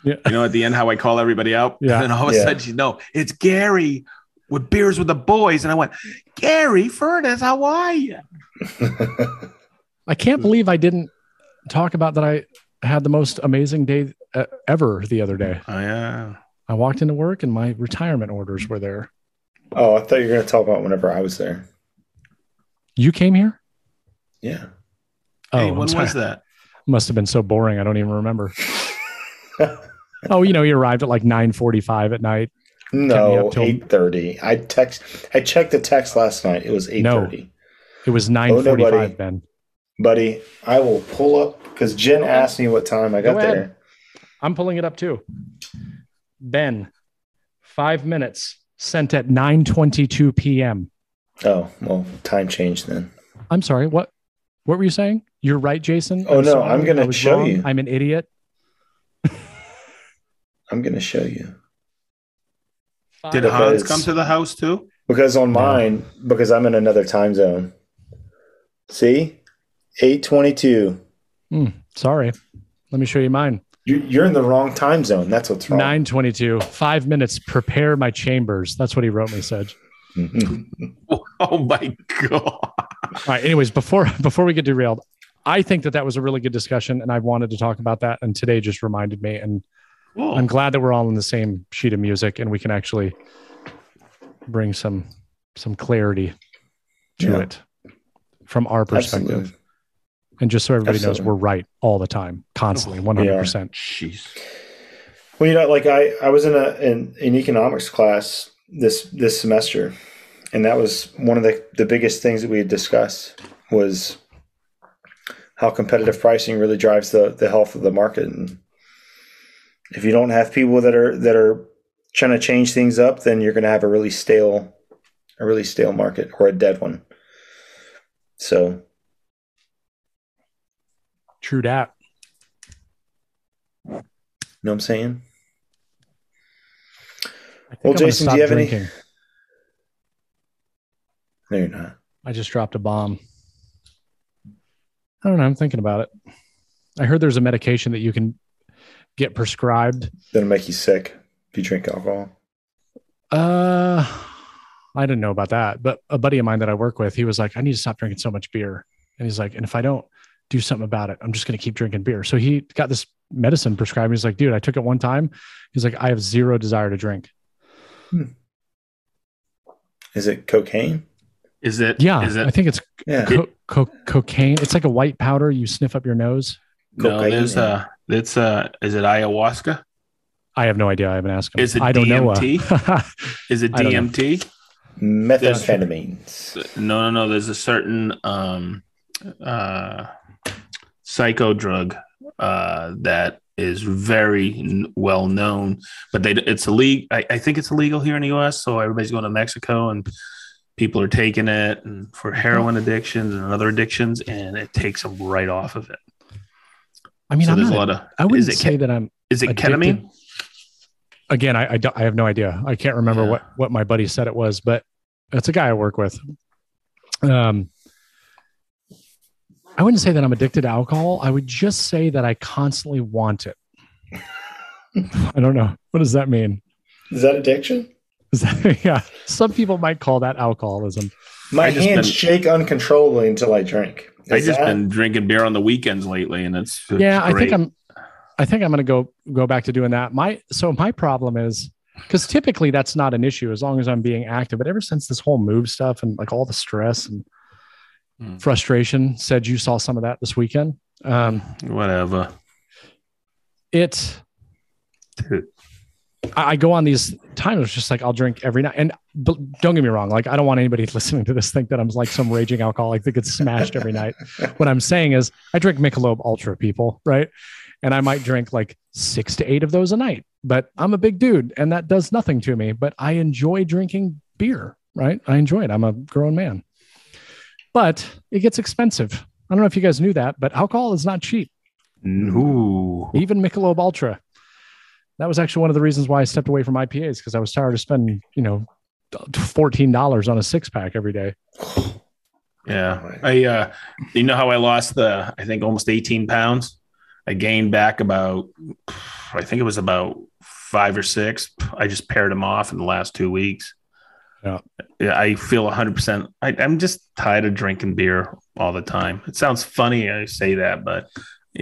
Yeah. You know, at the end, how I call everybody out. Yeah. And all of a Yeah. sudden, she no, it's Gary with beers with the boys. And I went, Gary Furnace, how are you? I can't believe I didn't talk about that. I had the most amazing day uh, ever the other day. Oh yeah. I walked into work and my retirement orders were there. oh, I thought you were going to talk about whenever I was there. You came here? Yeah. Oh, hey, when was that? Must have been so boring. I don't even remember. oh, you know, he arrived at like 9:45 at night. No, up till- eight thirty. I text. I checked the text last night. It was eight thirty. It was oh, no, 9:45 buddy. Ben. Buddy, I will pull up because Jen asked me what time I got Go there. I'm pulling it up too. Ben, 5 minutes sent at 9:22 p.m. Oh, well, time changed then. I'm sorry. What what were you saying? You're right, Jason. Oh, no, sorry. I'm gonna show wrong. you. I'm an idiot. I'm going to show you Did Because- Hans come to the house too? because on mine, because I'm in another time zone. See, eight twenty-two. Hmm, sorry. Let me show you mine. You- You're in the wrong time zone. That's what's wrong. 922. Five minutes. Prepare my chambers. That's what he wrote me, Sedge. Mhm. Oh my god. All right. Anyways, before before we get derailed, I think that that was a really good discussion, and I wanted to talk about that. And today just reminded me, and Cool. I'm glad that we're all in the same sheet of music, and we can actually bring some some clarity to Yeah. it from our perspective. Absolutely. And just so everybody knows, we're right all the time, constantly, Oh, one hundred percent. Jeez. Well, you know, like I, I was in a in, in economics class this this semester, and that was one of the the biggest things that we had discussed was how competitive pricing really drives the the health of the market. And if you don't have people that are that are trying to change things up, then you're going to have a really stale a really stale market or a dead one. So True you know what I'm saying? Well, I'm Jason, do you have any- No, you're not. I just dropped a bomb. I don't know. I'm thinking about it. I heard there's a medication that you can get prescribed. That'll make you sick if you drink alcohol. Uh, I didn't know about that, but a buddy of mine that I work with, he was like, I need to stop drinking so much beer. And he's like, and if I don't do something about it, I'm just going to keep drinking beer. So he got this medicine prescribed. He's like, dude, I took it one time. He's like, I have zero desire to drink. Is it cocaine? Is it? Yeah. Is it, I think it's Yeah. co- co- cocaine. It's like a white powder you sniff up your nose. No, cocaine, there's yeah. It's uh is it ayahuasca? I have no idea. I haven't asked him. Is it I don't know. DMT? uh, Is it I don't know. DMT? Methamphetamines. No, no, no. There's a certain um uh psycho drug uh that is very n- well known, but they it's illegal. I, I think it's illegal here in the U.S. So everybody's going to Mexico and people are taking it and for heroin addictions and other addictions, and it takes them right off of it. I mean, so I'm there's not, a lot of. I wouldn't is it say ke- that I'm is it addicted. ketamine? again, I I, don't, I have no idea. I can't remember Yeah. what what my buddy said it was, but it's a guy I work with. Um, I wouldn't say that I'm addicted to alcohol. I would just say that I constantly want it. I don't know. What does that mean? Is that addiction? Is that, yeah, some people might call that alcoholism. My hands been- shake uncontrollably until I drink. I Is just that- been drinking beer on the weekends lately, and it's, it's yeah, I think I'm. I think I'm going to go go back to doing that. My so my problem is because typically that's not an issue as long as I'm being active. But ever since this whole move stuff and like all the stress and Hmm. frustration, said you saw some of that this weekend. Um, whatever. it Dude. I I go on these times it's just like I'll drink every night. And but don't get me wrong, like I don't want anybody listening to this think that I'm like some raging alcoholic that gets smashed every night. What I'm saying is I drink Michelob Ultra, people, right? And I might drink like six to eight of those a night. But I'm a big dude, and that does nothing to me. But I enjoy drinking beer, right? I enjoy it. I'm a grown man. But it gets expensive. I don't know if you guys knew that, but alcohol is not cheap. Ooh. Even Michelob Ultra. That was actually one of the reasons why I stepped away from IPAs because I was tired of spending, you know, fourteen dollars on a six pack every day. Yeah. I uh you know how I lost the I think almost 18 pounds? I gained back about I think it was about five or six. I just paired them off in the last two weeks. Yeah. Yeah, I feel 100%. I, I'm just tired of drinking beer all the time. It sounds funny I say that, but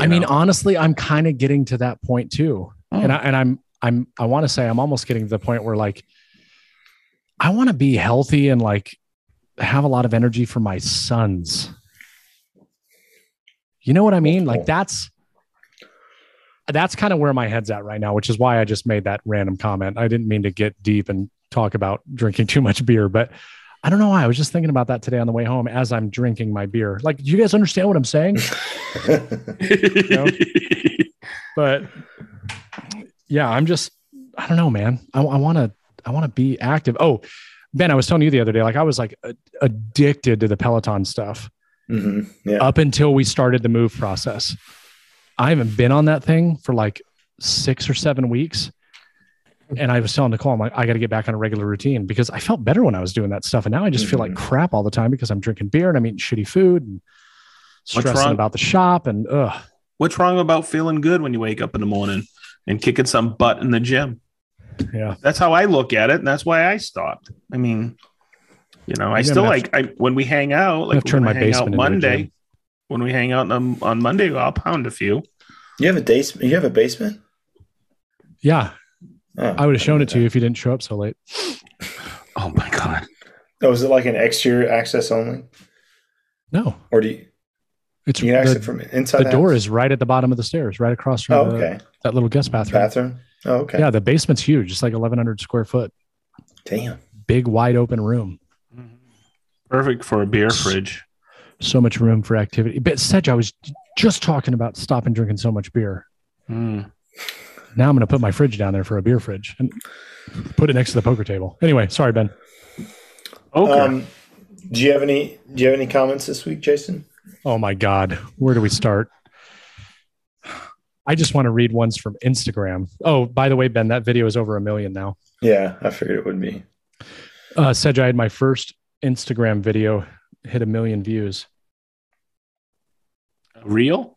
I mean, honestly, I'm kind of getting to that point too. Oh. And I, and I'm I'm I want to say I'm almost getting to the point where like I want to be healthy and like have a lot of energy for my sons. You know what I mean? Like that's that's kind of where my head's at right now, which is why I just made that random comment. I didn't mean to get deep and talk about drinking too much beer, but I don't know why. I was just thinking about that today on the way home as I'm drinking my beer. Like, do you guys understand what I'm saying? know? but yeah, I'm just, I don't know, man. I want to, I want to be active. Oh, Ben, I was telling you the other day, like I was like a- addicted to the Peloton stuff hmm Yeah. up until we started the move process. I haven't been on that thing for like six or seven weeks. And I was telling Nicole, I'm like, I got to get back on a regular routine because I felt better when I was doing that stuff. And now I just feel like mm-hmm. crap all the time because I'm drinking beer and I'm eating shitty food and What's stressing wrong? about the shop. And ugh, What's wrong about feeling good when you wake up in the morning and kicking some butt in the gym? yeah. That's how I look at it, and that's why I stopped. I mean, you know, I Maybe I'm still gonna like I when we hang out, like have to turn my we hang basement out Monday. When we hang out on, on Monday, I'll pound a few. You have a basement. You have a basement. Yeah. Oh, I would have shown it to you if you didn't show up so late. Oh my god! Oh, is it like an exterior access only, No, or do you, it's you can access it from inside? the door is right at the bottom of the stairs, right across from Oh, the- okay. that little guest bathroom. Bathroom. Oh, okay. Yeah, the basement's huge. It's like 1,100 square foot, Damn. big, wide open room. Perfect for a beer fridge. So much room for activity. But Sedge, I was just talking about stopping drinking so much beer. Mm. Now I'm going to put my fridge down there for a beer fridge and put it next to the poker table. Anyway, sorry, Ben. Okay. Um, do you have any? Do you have any comments this week, Jason? Oh my God. Where do we start? I just want to read ones from Instagram. Oh, by the way, Ben, that video is over a million now. Yeah, I figured it would be. Uh, Sedge, I had my first Instagram video hit a million views. Real?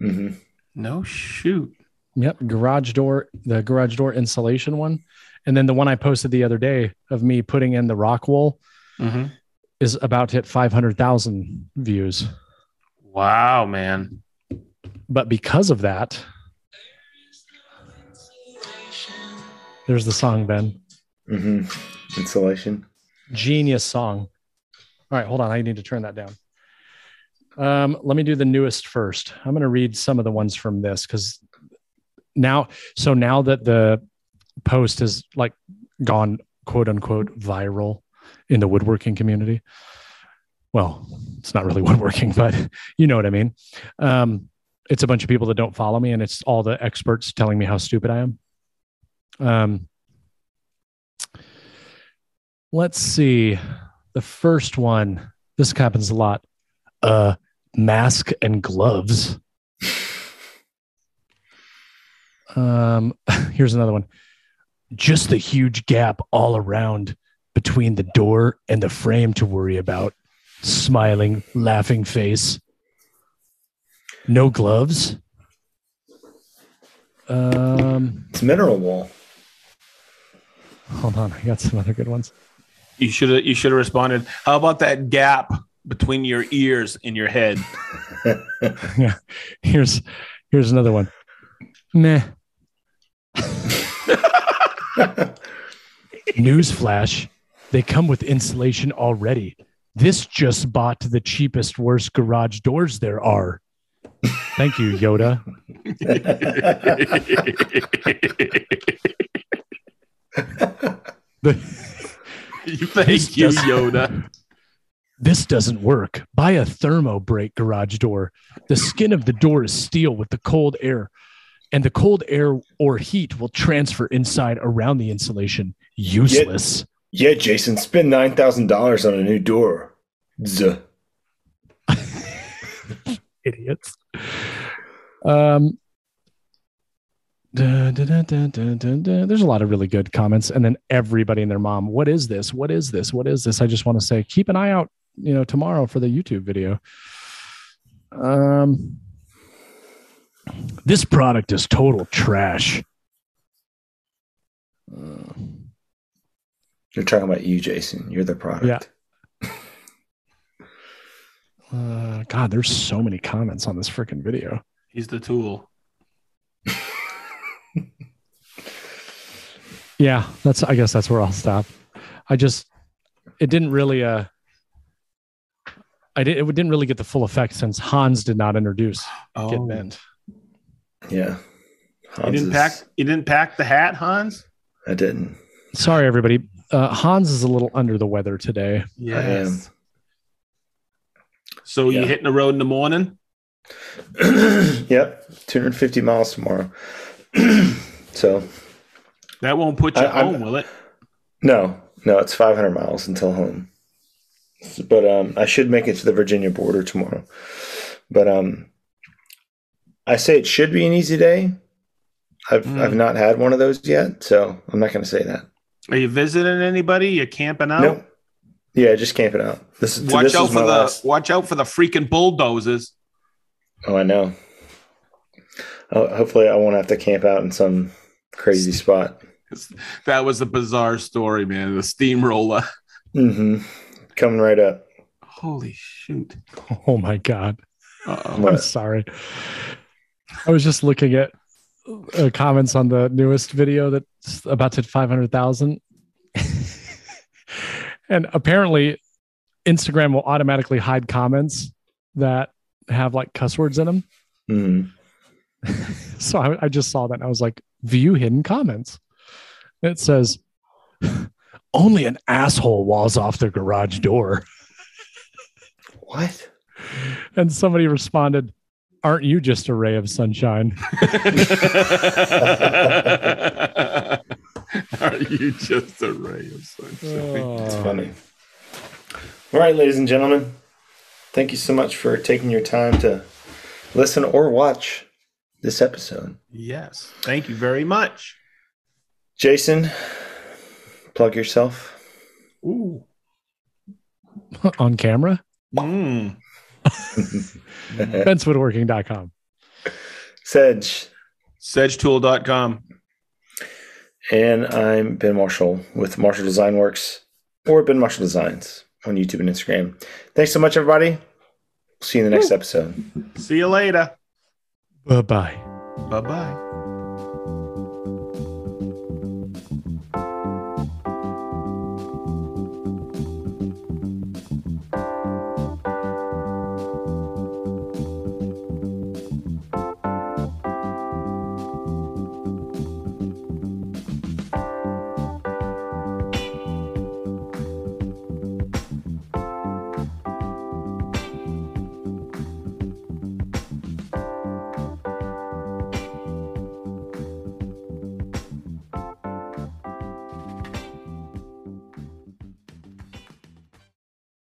hmm No shoot. Yep, garage door, the garage door insulation one, and then the one I posted the other day of me putting in the rock wool hmm is about to hit five hundred thousand views. Wow, man. But because of that, there's the song, Ben. hmm Insulation. Genius song. All right, hold on. I need to turn that down. Um, let me do the newest first. I'm going to read some of the ones from this because now, so now that the post has like gone quote unquote viral in the woodworking community. Well, it's not really woodworking, but you know what I mean. Um, it's a bunch of people that don't follow me, and it's all the experts telling me how stupid I am. Um, let's see. The first one, this happens a lot. Uh, mask and gloves. Um, here's another one. Just the huge gap all around between the door and the frame to worry about. Smiling, laughing face. No gloves. Um, It's mineral wool. hold on, I got some other good ones. You should have you should have responded. How about that gap between your ears and your head? yeah. Here's here's another one. Meh. Newsflash. They come with insulation already. This just bought the cheapest, worst garage doors there are. Thank you, Yoda. The- Thank you, Yoda. This doesn't work. Buy a thermo break garage door. The skin of the door is steel with the cold air and the cold air or heat will transfer inside around the insulation. Useless. Yeah, Jason, spend nine thousand dollars on a new door. Zuh. Idiots. Um, da, da, da. There's a lot of really good comments, and then everybody and their mom. What is this? What is this? What is this? I just want to say, keep an eye out. You know, tomorrow for the YouTube video. Um, this product is total trash. Uh, You're talking about you, Jason. You're the product. Yeah. uh, God, there's so many comments on this freaking video. He's the tool. Yeah, that's. I guess that's where I'll stop. I just, it didn't really. Uh, I did. It didn't really get the full effect since Hans did not introduce Oh, Get Bent. Yeah. you didn't is- pack. You didn't pack the hat, Hans. I didn't. Sorry, everybody. Uh, Hans is a little under the weather today. Yes. So you Yeah. hitting the road in the morning? yep. 250 miles tomorrow. so That won't put you I- I'm- home, will it? no, no, it's 500 miles until home. But um, I should make it to the Virginia border tomorrow. But um, I say it should be an easy day. I've Mm. I've not had one of those yet, so I'm not going to say that. Are you visiting anybody? You camping out? Nope. Yeah, just camping out. This is Watch this out is for the last. watch out for the freaking bulldozers. Oh, I know. Oh, hopefully, I won't have to camp out in some crazy spot. That was a bizarre story, man. The steamroller. Mm-hmm. Coming right up. Holy shoot! Oh my god. Uh-oh. I'm sorry. I was just looking at uh, comments on the newest video that's about to hit 500,000. and apparently, Instagram will automatically hide comments that have like cuss words in them. Mhm. So I, I just saw that and I was like, view hidden comments. It says, only an asshole walls off their garage door. What? And somebody responded, Aren't you just a ray of sunshine? Are you just a ray of sunshine? It's funny. All right, ladies and gentlemen, thank you so much for taking your time to listen or watch this episode. Yes. Thank you very much. Jason, plug yourself. Ooh. On camera? Mm. BentsWoodworking.com. Sedge, Sedgetool.com. and I'm Ben Marshall with Marshall Design Works or Ben Marshall Designs on YouTube and Instagram. Thanks so much, everybody. See you in the next episode. See you later. Bye bye. Bye bye.